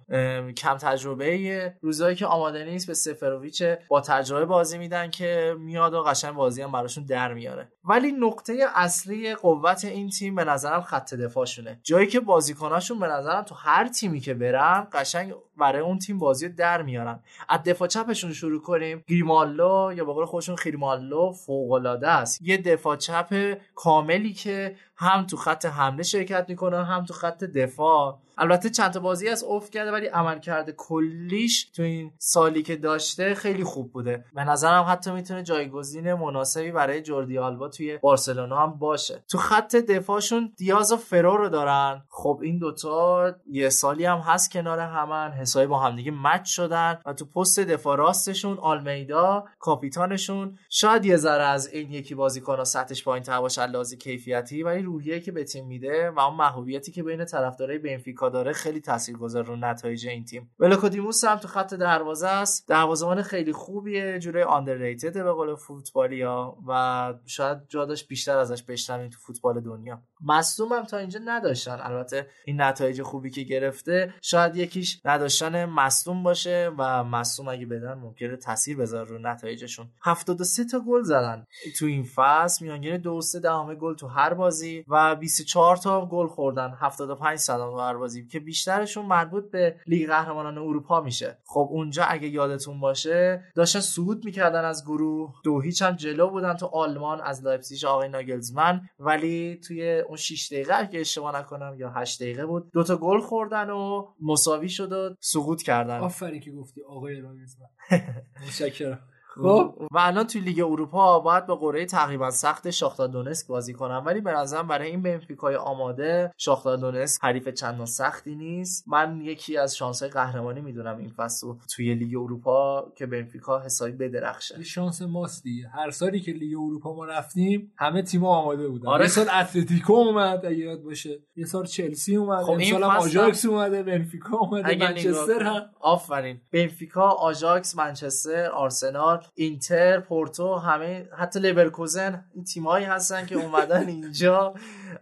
کم تجربه روزایی که آماده نیست به سفرویچ با تجربه بازی میدن که میاد و قشنگ بازی هم براشون در میاره. ولی نقطه اصلی قوت این تیم به نظرم خط دفاعشونه. جایی که بازیکناشون به نظرم تو هر تیمی که برن قشنگ برای اون تیم بازی در میارن. از دفاع چپشون شروع کنیم. گریمالو یا به قول خودشون خیرمالو فوق العاده است. یه دفاع چپ کاملی که هم تو خط حمله شرکت می‌کنه هم تو خط دفاع. البته چند تا بازی از اوف کرده ولی عملکرد کلیش تو این سالی که داشته خیلی خوب بوده. به نظرم حتی می‌تونه جایگزین مناسبی برای جوردی آلبا توی بارسلونا هم باشه. تو خط دفاعشون دیاز و فرو رو دارن. خب این دوتا یه سالی هم هست کنار همن حسابی با همدیگه مچ شدن و تو پست دفاع راستشون آلمیدا کاپیتانشون. شاید یه ذره از این یکی بازیکن سطحش پایین تر باشه از لحاظ کیفیتی ولی روحیه که به تیم میده و اون محبوبیتی که بین طرفدارای بنفیکا داره خیلی تاثیرگذار رو نتایج این تیم. ولکودیموس هم تو خط دروازه است. دروازه‌بان خیلی خوبیه جوری آندرریتد به قول فوتبالیا و شاید جا بیشتر ازش بشنویم تو فوتبال دنیا. مصدوم هم تا اینجا نداشتن. البته این نتایج خوبی که گرفته شاید یکیش نداشتن مصدوم باشه و مصدوم اگه بدن ممکنه تاثیر بذاره رو نتایجشون. 73 تا گل زدن تو این فصل. میانگین 2 3 دهم گل تو هر بازی و 24 تا گل خوردن. 75 صدم تو هر بازی که بیشترشون مربوط به لیگ قهرمانان اروپا میشه. خب اونجا اگه یادتون باشه داشتن صعود می‌کردن از گروه. دو هیچ هم جلو بودن تو آلمان از لایپزیگ آقای ناگلزمن. ولی توی اون 6 دقیقه اگه اشتباه نکنم یا 8 دقیقه بود دو تا گل خوردن و مساوی شد و سقوط کردن. آفرین که گفتی آقای متشکرم. خب؟ و الان توی لیگ اروپا باید به قرعه تقریبا سخت شاختار دونسک بازی کنم ولی به نظرم برای این بنفیکای آماده شاختار دونسک حریف چندان سختی نیست. من یکی از شانس‌های قهرمانی می‌دونم این فصل توی لیگ اروپا که بنفیکا حسابی بدرخشه. شانس ماست دیگه. هر سالی که لیگ اروپا ما رفتیم همه تیم‌ها آماده بودن. آره. یه سال اتلتیکو اومد اگه یادت باشه. یه سال چلسی اومد خب این امسال هم آژاکس اومده بنفیکا اومده منچستر هم. آفرین. بنفیکا آژاکس منچستر آرسنال. اینتر پورتو همه حتی لورکوزن این تیمایی هستن که اومدن اینجا.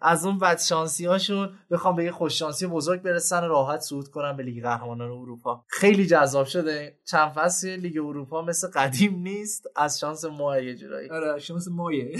از اون بدشانسی هاشون بخوام به یه خوششانسی بزرگ برسن و راحت صعود کنن به لیگ قهرمانان اروپا. خیلی جذاب شده. چند فصل لیگ اروپا مثل قدیم نیست. از شانس ما یه جورایی. آره شانس مایه.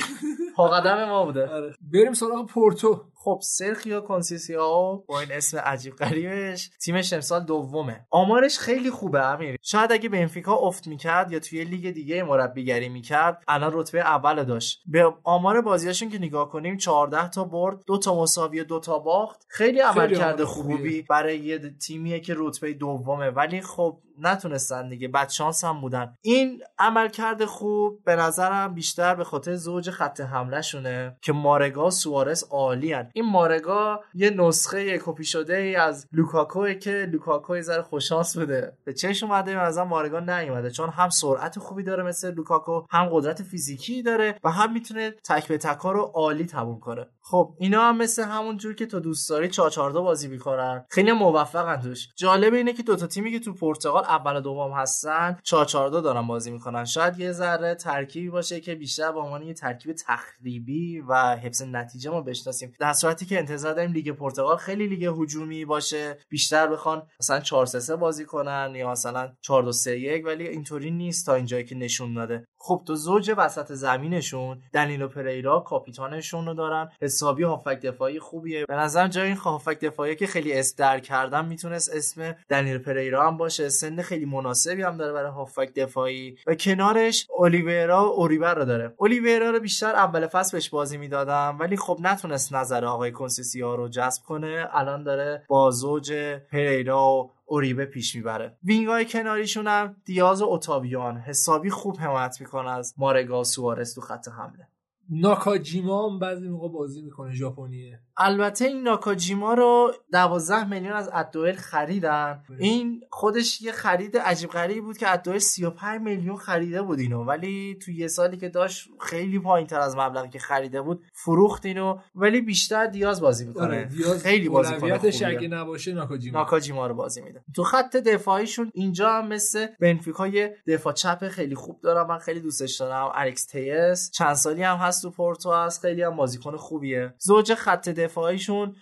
پا قدم ما بوده. آره. بریم سراغ پورتو. خب سرخیو کنسیسیاو با این اسم عجیب غریبش تیمش امسال دومه. آمارش خیلی خوبه امیر. شاید اگه بنفیکا افت می‌کرد یا توی لیگ دیگه مربیگری می‌کرد الان رتبه اول داشت. به آمار بازیاشون که نگاه کنیم 14 تا برد دو تا مساوی و دو تا باخت. خیلی عملکرد خوبی برای یه تیمیه که رتبه دومه. ولی خب نتونستن دیگه. بد شانس هم بودن. این عملکرد خوب به نظرم بیشتر به خاطر زوج خط حمله شونه که مارگا و سوارز عالی این مارگا یه نسخه کپی شده ای از لوکاکوه که لوکاکو ذره خوششانس بده به چش اومده نظر مارگا نیومده چون هم سرعت خوبی داره مثل لوکاکو هم قدرت فیزیکی داره و هم می‌تونه تک به تکا رو عالی تموم کنه. خب اینا هم مثل همون جور که تو دوست داری 4 بازی می‌کنن. خیلی موفقن توش. جالب اینه که دوتا تیمی که تو پرتغال اول و دوم هستن 4 دارن بازی می‌کنن. شاید یه ذره ترکیبی باشه که بیشتر به عنوان یه ترکیب تخریبی و حفظ نتیجه ما بشناسیم. در صورتی که انتظار داریم لیگ پرتغال خیلی لیگ هجومی باشه بیشتر بخوان مثلا 4 3 بازی کنن یا مثلا 4 2 3 1 ولی اینطوری نیست تا اینجایی که نشون داده. خب تو زوج وسط زمینشون دنیلو پریرا کاپیتانشون رو دارن. حسابی هافبک دفاعی خوبیه. به نظرم جای این هافبک دفاعی که خیلی استر کردن می‌تونست اسم دنیلو پریرا هم باشه. سن خیلی مناسبی هم داره برای هافبک دفاعی. و کنارش اولیویرا اوریبر رو داره. اولیویرا رو بیشتر اول فصل بهش بازی می‌دادم ولی خب نتونست نظر آقای کنسیسائو رو جذب کنه. الان داره با زوج پریرا و اوریبه پیش می‌بره. وینگای کناریشون هم دیاز و اوتاویان. حسابی خوب حمایت می‌کنه از مارگا سوارز تو خط حمله. ناکاجیما هم بعضی موقع بازی می‌کنه ژاپنیه. البته این ناکاجیما رو 12 میلیون از ادوئل خریدن. این خودش یه خرید عجیب غریبی بود که ادوئل 35 میلیون خریده بود اینو. ولی تو یه سالی که داشت خیلی پایین تر از مبلغی که خریده بود فروخت اینو. ولی بیشتر دیاز بازی می‌کنه. آره دیاز خیلی اولویتش خوبیه. اگه نباشه ناکاجیما. ناکاجیما رو بازی میده. تو خط دفاعیشون اینجا هم مثل بنفیکا یه دفاع چپ خیلی خوب دارم من خیلی دوستش دارم. الکس تیس چند سالی هم هست تو پورتو هست خیلی هم بازیکن خوبیه. زوج خط دفاعیشون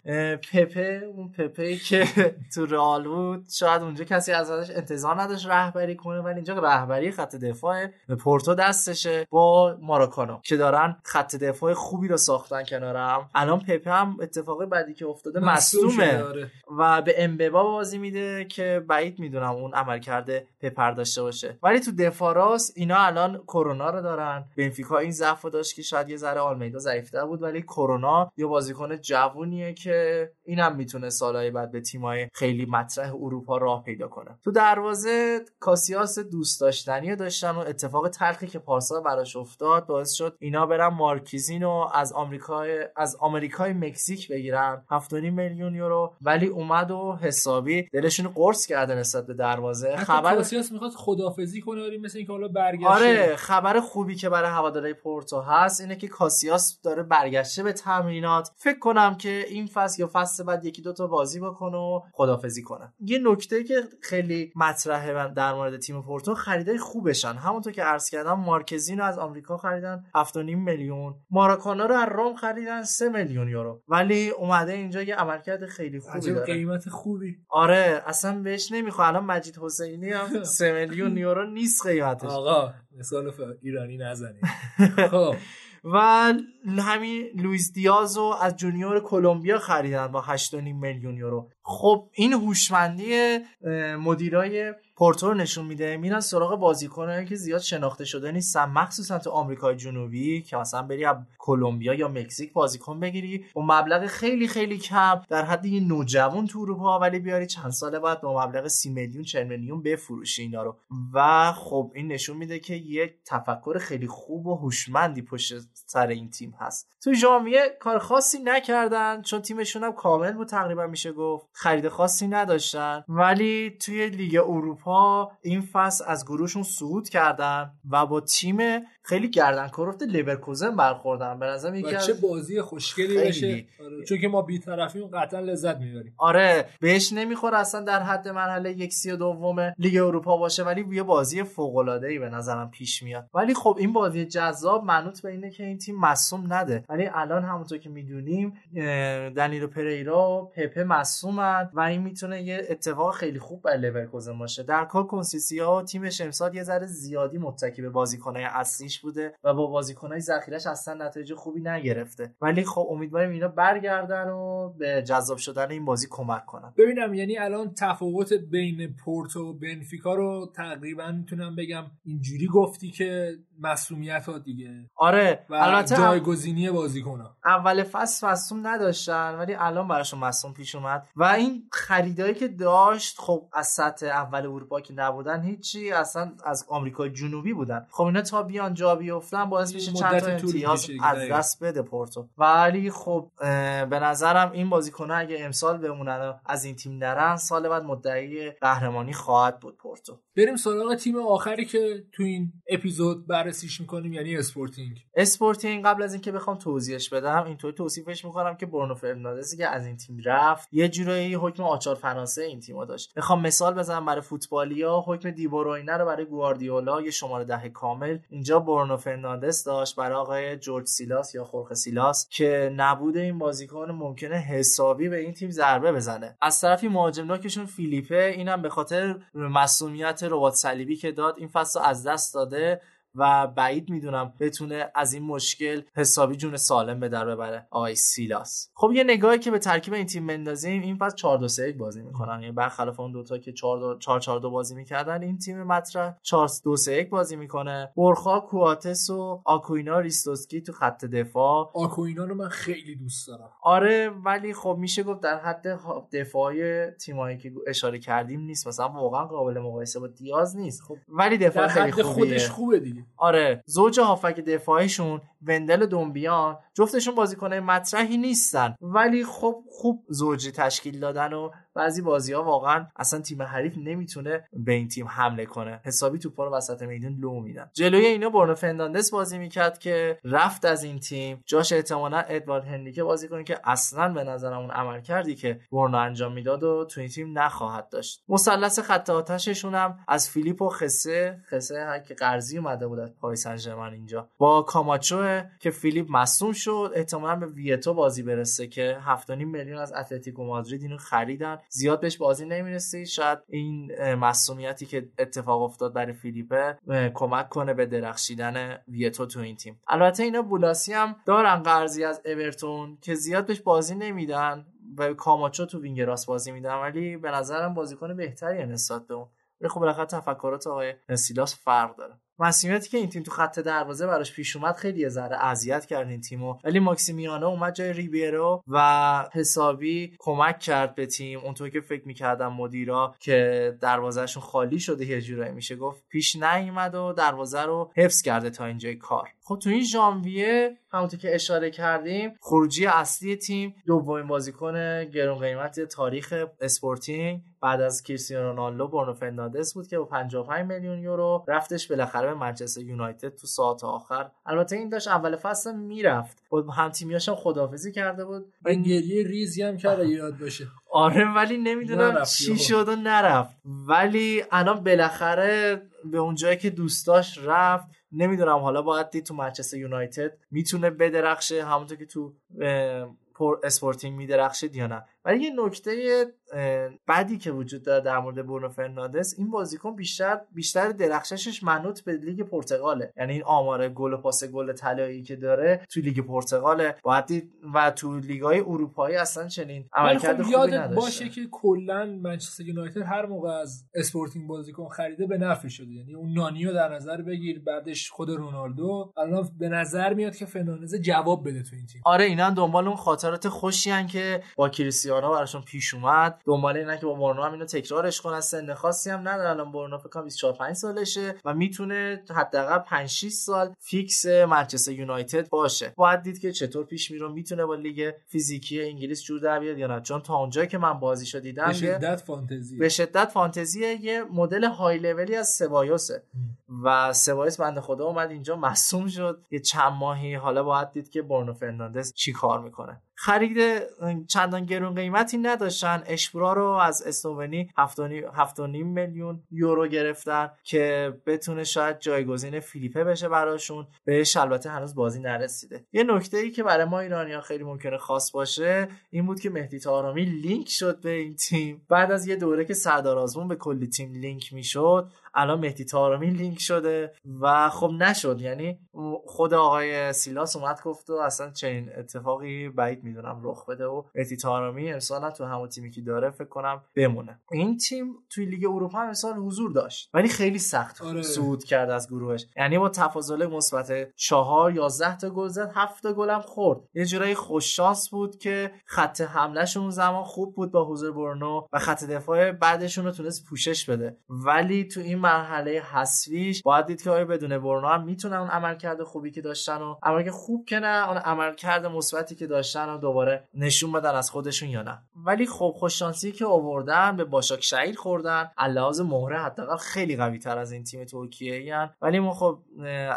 پپه اون پپه که تو رئال بود. شاید اونجا کسی ازش انتظار نداشت رهبری کنه ولی اینجا رهبری خط دفاع پورتو دستشه با ماراکانو که دارن خط دفاع خوبی رو ساختن کنارم الان پپه هم اتفاق بعدی که افتاده مصدوم مصدومه آره. و به امببا بازی میده که بعید می‌دونم اون عمل کرده پپر داشته باشه. ولی تو دفاع راست اینا الان کرونا رو دارن. بنفیکا این ضعف داشت که شاید یه ذره آلمیدا ضعیفتر بود ولی کرونا یه بازیکن جوونیه که اینم می‌تونه سالهای بعد به تیمای خیلی مطرح اروپا راه پیدا کنه. تو دروازه کاسیاس دوست داشتنی داشتن و اتفاق تلخی که پارسال براش افتاد باعث شد اینا برن مارکیزین رو از آمریکای از آمریکای مکزیک بگیرن. 7.5 میلیون یورو. ولی اومد و حسابی دلشون قرص کرده نسبت به دروازه. خبر کاسیاس می‌خواد خدافزی کنه مثل اینکه حالا برگشته. آره خبر خوبی که برای هواداره پورتو هست اینه که کاسیاس داره برگشته به تمرینات. فکر کنم که این فصل یا فصل بعد یکی دو تا بازی بکنه و خدافزی کنه. یه نکته که خیلی مطرحه من در مورد تیم پورتو خریدای خوبشن. همونطور که عرض کردم مارکزین رو از آمریکا خریدن 7.5 میلیون. ماراکانا رو از روم خریدن 3 میلیون یورو. ولی اومده اینجا یه عملکرد خیلی خوبی داره. قیمت خوبی. آره اصلا بهش نمی‌خواد الان مجید حسینی هم 3 میلیون یورو نیست قیمتش. آقا مثال ایرانی نزنید. خب. و همین لوئیس دیاز رو از جونیور کلمبیا خریدن با 8.5 میلیون یورو. خب این هوشمندی مدیرای پورتو رو نشون میده. میرن سراغ بازیکنایی که زیاد شناخته شده نیستن. مخصوصا تو آمریکای جنوبی که مثلا بری از کلمبیا یا مکزیک بازیکن بگیری. با مبلغ خیلی خیلی کم. در حد یه نوجوان تو اروپا ولی بیاری چند سال بعد با مبلغ 30 میلیون 40 میلیون بفروشی اینا رو. و خب این نشون میده که یک تفکر خیلی خوب و هوشمندی پشت سر این تیم هست. تو ژانویه کار خاصی نکردن چون تیمشون هم کامل بود تقریبا میشه گفت. خرید خاصی نداشتن. ولی توی لیگ اروپا این فصل از گروهشون صعود کردن و با تیم خیلی گردن کرفت لورکوزن برخوردن. به نظرم یکی چه بازی خوشگلی. بشه آره. چون که ما بیطرفیم قطعا لذت می‌بریم. آره بهش نمی‌خوره اصلا در حد مرحله یک سی دوم لیگ اروپا باشه ولی یه بازی فوق العاده ای به نظرم پیش میاد. ولی خب این بازی جذاب منوط به اینه که این تیم مصدوم نده. ولی الان همونطور که می‌دونیم دنیلو پریرا و پپه مصدومن و این می‌تونه یه اتفاق خیلی خوب برای لورکوزن باشه. در کل کنسیسائو تیمش امسال یه ذره زیادی متکی به بازیکنهای بوده و با بازیکنهای ذخیرش اصلا نتایج خوبی نگرفته. ولی خب امیدواریم اینا برگردن و به جذاب شدن این بازی کمک کنن. ببینم یعنی الان تفاوت بین پورتو و بنفیکا رو تقریبا می‌تونم بگم اینجوری گفتی که مسئولیت ها دیگه. آره و البته جایگزینی بازیکن اول فصل مصوم نداشتن ولی الان براشون مصوم پیش اومد. و این خریدایی که داشت خب از سطح اول اروپا که نبودن هیچی اصلا از آمریکای جنوبی بودن. خب اینا تا بیان جا بیفتن باعث میشه چند تا امتیاز از. دست بده پورتو. ولی خب به نظرم این بازیکن‌ها اگه امسال بمونن و از این تیم نرن سال بعد مدعی قهرمانی خواهد بود پورتو. بریم سراغ تیم آخری که تو این اپیزود بررسیش می‌کنیم یعنی اسپورتینگ. اسپورتینگ قبل از اینکه بخوام توضیحش بدم اینطوری توصیفش می‌کنم که برونو فرناندزی که از این تیم رفت یه جورایی حکم آچار فرانسه این تیمو داشت. می‌خوام مثال بزنم برای فوتبالیا حکم دیبروینه رو برای گواردیولا یه شماره ده کامل اینجا برونو فرناندز داشت برای آقای جورج سیلاس یا خورخ سیلاس که نبود این بازیکن ممکنه حسابی به این تیم ضربه بزنه. از طرفی مهاجم نوکشون فیلیپه اینم به خاطر مصدومیت رباط صلیبی که داد این فصل از دست داده. و بعید می‌دونم بتونه از این مشکل حسابی جون سالم به در ببره. آقای سیلاس. خب یه نگاهی که به ترکیب این تیم بندازیم این فصل 4 2 3 بازی می‌کنن. یعنی برخلاف اون دوتا که 4 4 4 2 بازی می‌کردن این تیم مطرح 4 2 3 بازی می‌کنه. برخا کواتس و آکوینا ریستوسکی تو خط دفاع. آکوینا رو من خیلی دوست دارم. آره ولی خب میشه گفت در حد دفاعی تیمایی که اشاره کردیم نیست. مثلا واقعا قابل مقایسه با دیاز نیست. خب ولی دفاع خیلی حد خوبیه. خودش خوبه دیگه. دیگه آره زوج هافک دفاعیشون وندل دومبیان جفتشون بازیکنای مطرحی نیستن. ولی خب خوب زوجی تشکیل دادن و بعضی بازی ها واقعا اصلا تیم حریف نمی‌تونه به این تیم حمله کنه. حسابی توپا رو وسط میدون لو میدن. جلوی اینا برنو فرناندس بازی می‌کرد که رفت از این تیم. جاش احتمالا ادوارد هنریکه بازی کنه که اصلا به نظرم اون عملکردی که برنو انجام می‌داد و تو این تیم نخواهد داشت. مثلث خط آتششون هم از فیلیپ و خسه خسه که قرضی اومده بود از پاریس سن ژرمن اینجا. با کاماچو که فیلیپ مصدوم شد احتمالا به ویتو بازی برسه که 7.5 میلیون از اتلتیکو مادرید اینو خریدن. زیاد بهش بازی نمی‌رسه. شاید این مصدومیتی که اتفاق افتاد برای فیلیپه کمک کنه به درخشیدن ویتو تو این تیم. البته اینا بولاسی هم دارن قرضی از اورتون که زیاد بهش بازی نمیدن و کاماچو تو وینگ راست بازی میدن ولی به نظرم بازیکن بهتری نسبت به اون. ولی خب بالاخره تفکرات آقای سیلاس فرق داره. مصدومیتی که این تیم تو خط دروازه براش پیش اومد خیلی ذره اذیت کرد این تیمو. ولی ماکسیمیانو اومد جای ریبیرو و حسابی کمک کرد به تیم. اونطور که فکر می‌کردم مدیرا که دروازهشون خالی شده یه جورایی میشه گفت پیش نیومد و دروازه رو حفظ کرده تا اینجای کار. خب تو این ژانویه همونطور که اشاره کردیم خروجی اصلی تیم دومین بازیکن گرون قیمت تاریخ اسپورتینگ بعد از کریستیانو رونالدو برونو فرناندز بود که با 55 میلیون یورو رفتش بالاخره به منچستر یونایتد تو ساعت آخر. البته این داشت اول فصل می‌رفت. با هم تیمیاش هم خدافزی کرده بود. و گریه ریزی هم کرده یاد باشه. آره ولی نمی‌دونم چی. شد و نرفت. ولی الان بالاخره به اون جایی که دوست داشت رفت نمی‌دونم حالا باید دید تو منچستر یونایتد می‌تونه بدرخشه همونطور که تو اسپورتینگ میدرخشه یا نه. ولی یه نکته بدی که وجود داره در مورد برونو فرناندز این بازیکن بیشتر بیشتر درخششش منوط به لیگ پرتغاله. یعنی این آمار گل و پاس گل طلایی که داره تو لیگ پرتغاله. باید دید و تو لیگ‌های اروپایی اصلا چنین ولی عملکرد خب خوبی یادت نداشته. باشه که کلا منچستر یونایتد هر موقع از اسپورتینگ بازیکن خریده به نفعش شده. یعنی اون نانی رو در نظر بگیر بعدش خود رونالدو. الان به نظر میاد که فرناندز جواب بده تو این تیم. آره اینا دنبال اون خاطرات خوشی که با کریستیانو براشون پیش اومد. دنبال اینا که با برنو هم اینو تکرارش کنن. سن خاصی هم نداره. الان برنو فکر کنم 24 5 سالشه و می‌تونه حداقل 5 6 سال فیکس منچستر یونایتد باشه. باید دید که چطور پیش میره می‌تونه با لیگ فیزیکی انگلیس جور در بیاد یا نه. چون تا اونجایی که من بازیشو دیدم به شدت فانتزی به شدت فانتزی یه مدل های لولی از سبایوسه و سبایوس بنده خدا اومد اینجا مصدوم شد. یه چند ماهی حالا باید دید که برنو فرناندز چی کار می‌کنه. خرید چندان گرون قیمتی نداشتن. اشبرا رو از اسلوونی 7.5 میلیون یورو گرفتن که بتونه شاید جایگزین فیلیپه بشه براشون. بهش البته هنوز بازی نرسیده. یه نکته ای که برای ما ایرانی خیلی ممکنه خاص باشه این بود که مهدی طارمی لینک شد به این تیم. بعد از یه دوره که سردار آزمون به کلی تیم لینک می‌شد الان مهدی طارمی لینک شده و خب نشد. یعنی خود آقای سیلاس اومد گفت و اصلا چنین اتفاقی بعید می‌دونم رخ بده و مهدی طارمی امسال تو همون تیمی که داره فکر کنم بمونه. این تیم توی لیگ اروپا هم امسال حضور داشت ولی خیلی سخت آره. صعود کرد از گروهش. یعنی با تفاضل مثبت چهار یازده تا گل زد هفت تا گل هم خورد. یه جورایی خوش شانس بود که خط حملهش اون زمان خوب بود با حضور برنو و خط دفاع بعدشون رو تونست پوشش بده. ولی تو این مرحله حذفیش. باید دید که آیا بدون برنو هم می‌تونن اون عملکرد خوبی که داشتن و عملکرد خوب که نه اون عملکرد مثبتی که داشتن و دوباره نشون بدن از خودشون یا نه. ولی خب خوش شانسی که آوردن به باشاک شهیر خوردن. لحاظ مهره حداقل خیلی قوی تر از این تیم ترکیه ولی ما خب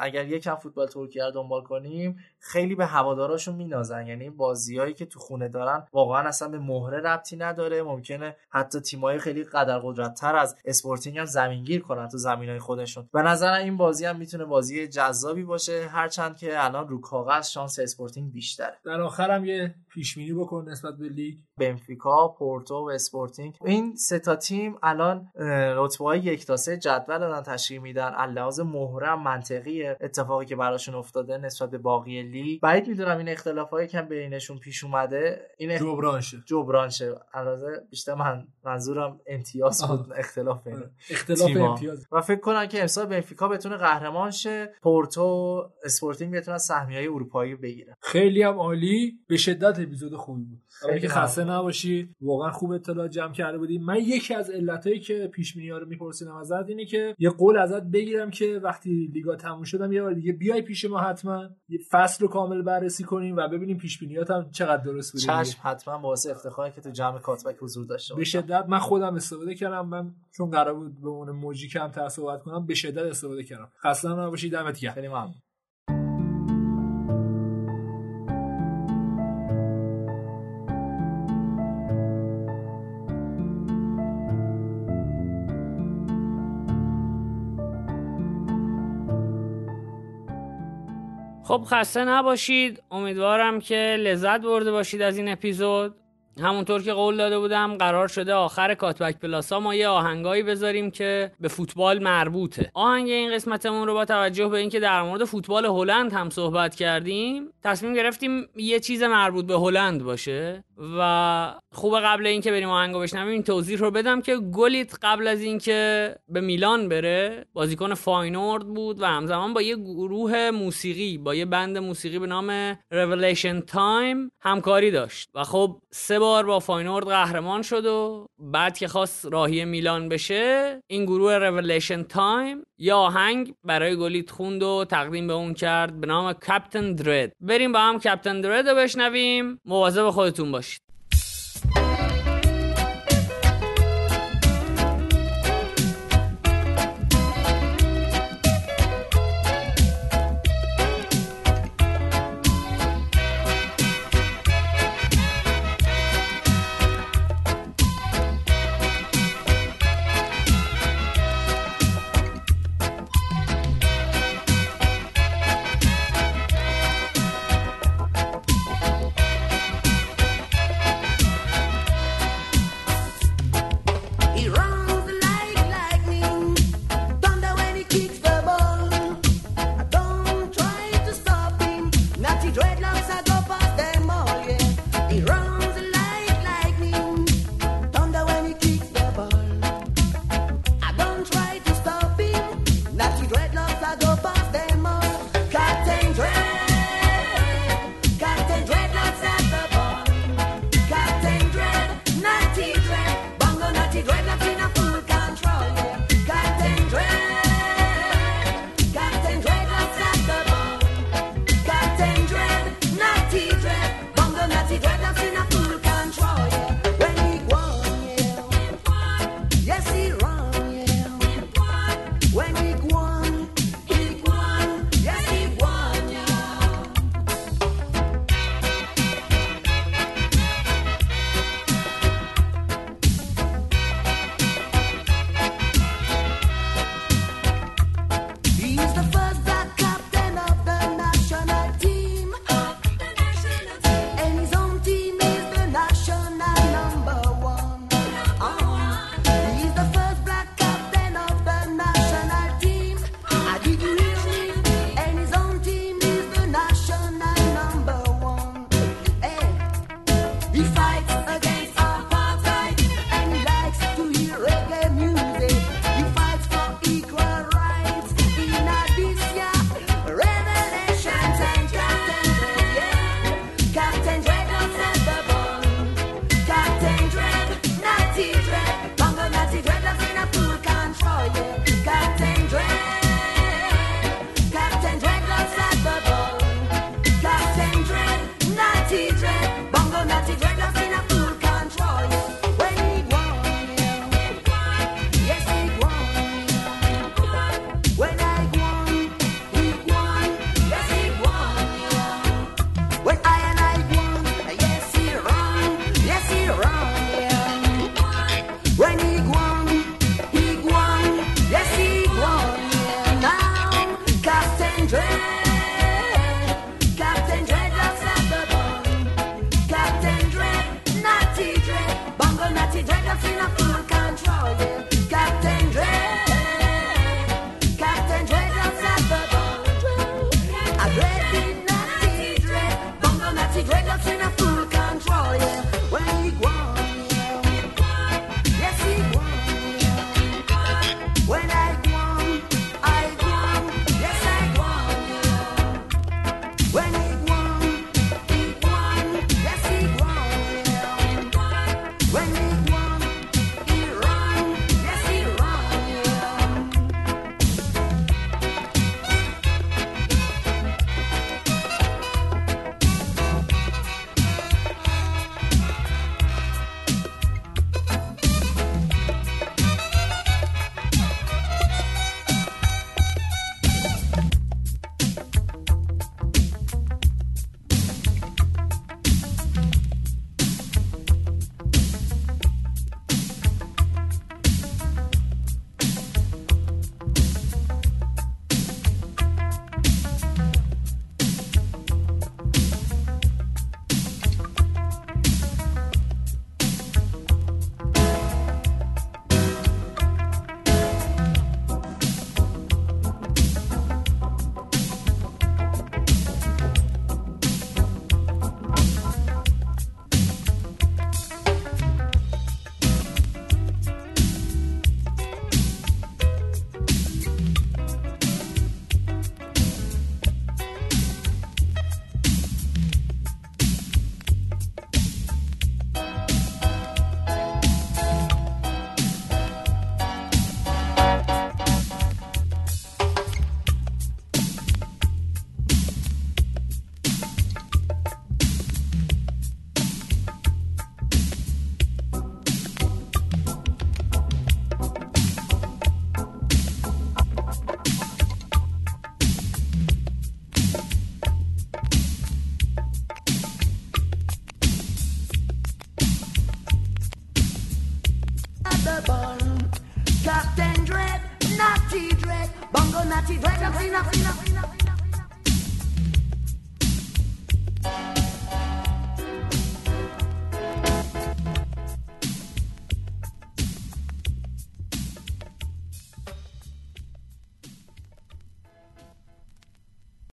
اگر یکم فوتبال ترکیه رو دنبال کنیم خیلی به هواداراشون مینازن. یعنی بازیایی که تو خونه دارن واقعا اصلا به مهره ربطی نداره. ممکنه حتی تیمای خیلی قدر قدرتتر از اسپورتینگ هم زمینگیر کنن تو زمینای خودشون. به نظر این بازی هم می‌تونه بازی جذابی باشه. هرچند که الان رو کاغذ شانس اسپورتینگ بیشتره. در آخرم یه پیش بینی بکن نسبت به لیگ. بنفیکا، پورتو و اسپورتینگ. این سه تا تیم الان رتبه های یک تا سه جدول دارن تشکیل میدن. از لحاظ مهره هم منطقیه. اتفاقی که براشون افتاده نسبت به باقی خیلی بعید می‌دونم این اختلاف هایی که بینشون پیش اومده. این اخ- جبران شه جبران شه البته بیشتر من منظورم امتیاز بود اختلاف بین اختلاف تیما. امتیاز. و فکر کنم که امسال بنفیکا بتونه قهرمان شه پورتو اسپورتینگ بتونن سهمیه های اروپایی بگیرن. خیلی هم عالی. به شدت اپیزود خوبی بود. خیلی که. خسته نباشی واقعا خوب اطلاعات جمع کرده بودی. من یکی از علتایی که پیش بینی ها رو میپرسیدم ازت اینه که یه قول ازت بگیرم که وقتی لیگا تموم شدن یه بار دیگه بیای پیش ما حتما. یه فصل رو کامل بررسی کنیم و ببینیم پیش بینیات هم چقدر درست دیگه. چشم حتما باعث افتخاره که تو جمع کاتبک حضور داشته به شدت من خودم استفاده کردم. من چون قرار بود به عنوان موجی کمتر صحبت کنم به شدت استفاده کردم. خسته نباشید دمت گرم. خیلی ممنون. خب خسته نباشید. امیدوارم که لذت برده باشید از این اپیزود. همونطور که قول داده بودم قرار شده آخر کاتبک پلاسا ما یه آهنگایی بذاریم که به فوتبال مربوطه. آهنگ این قسمتمون رو با توجه به اینکه در مورد فوتبال هلند هم صحبت کردیم تصمیم گرفتیم یه چیز مربوط به هلند باشه. و خوب قبل اینکه بریم آهنگو بشنویم این توضیح رو بدم که گلیت قبل از اینکه به میلان بره بازیکن فاینورد بود و همزمان با یه گروه موسیقی با یه بند موسیقی به نام Revelation Time همکاری داشت. و خب سه بار با فاینورد قهرمان شد و بعد که خواست راهی میلان بشه این گروه Revelation Time یا آهنگ برای گلیت خوند و تقدیم به اون کرد به نام کپتن درد. بریم با هم کپتن درد رو بشنویم. مواظب خودتون باشید.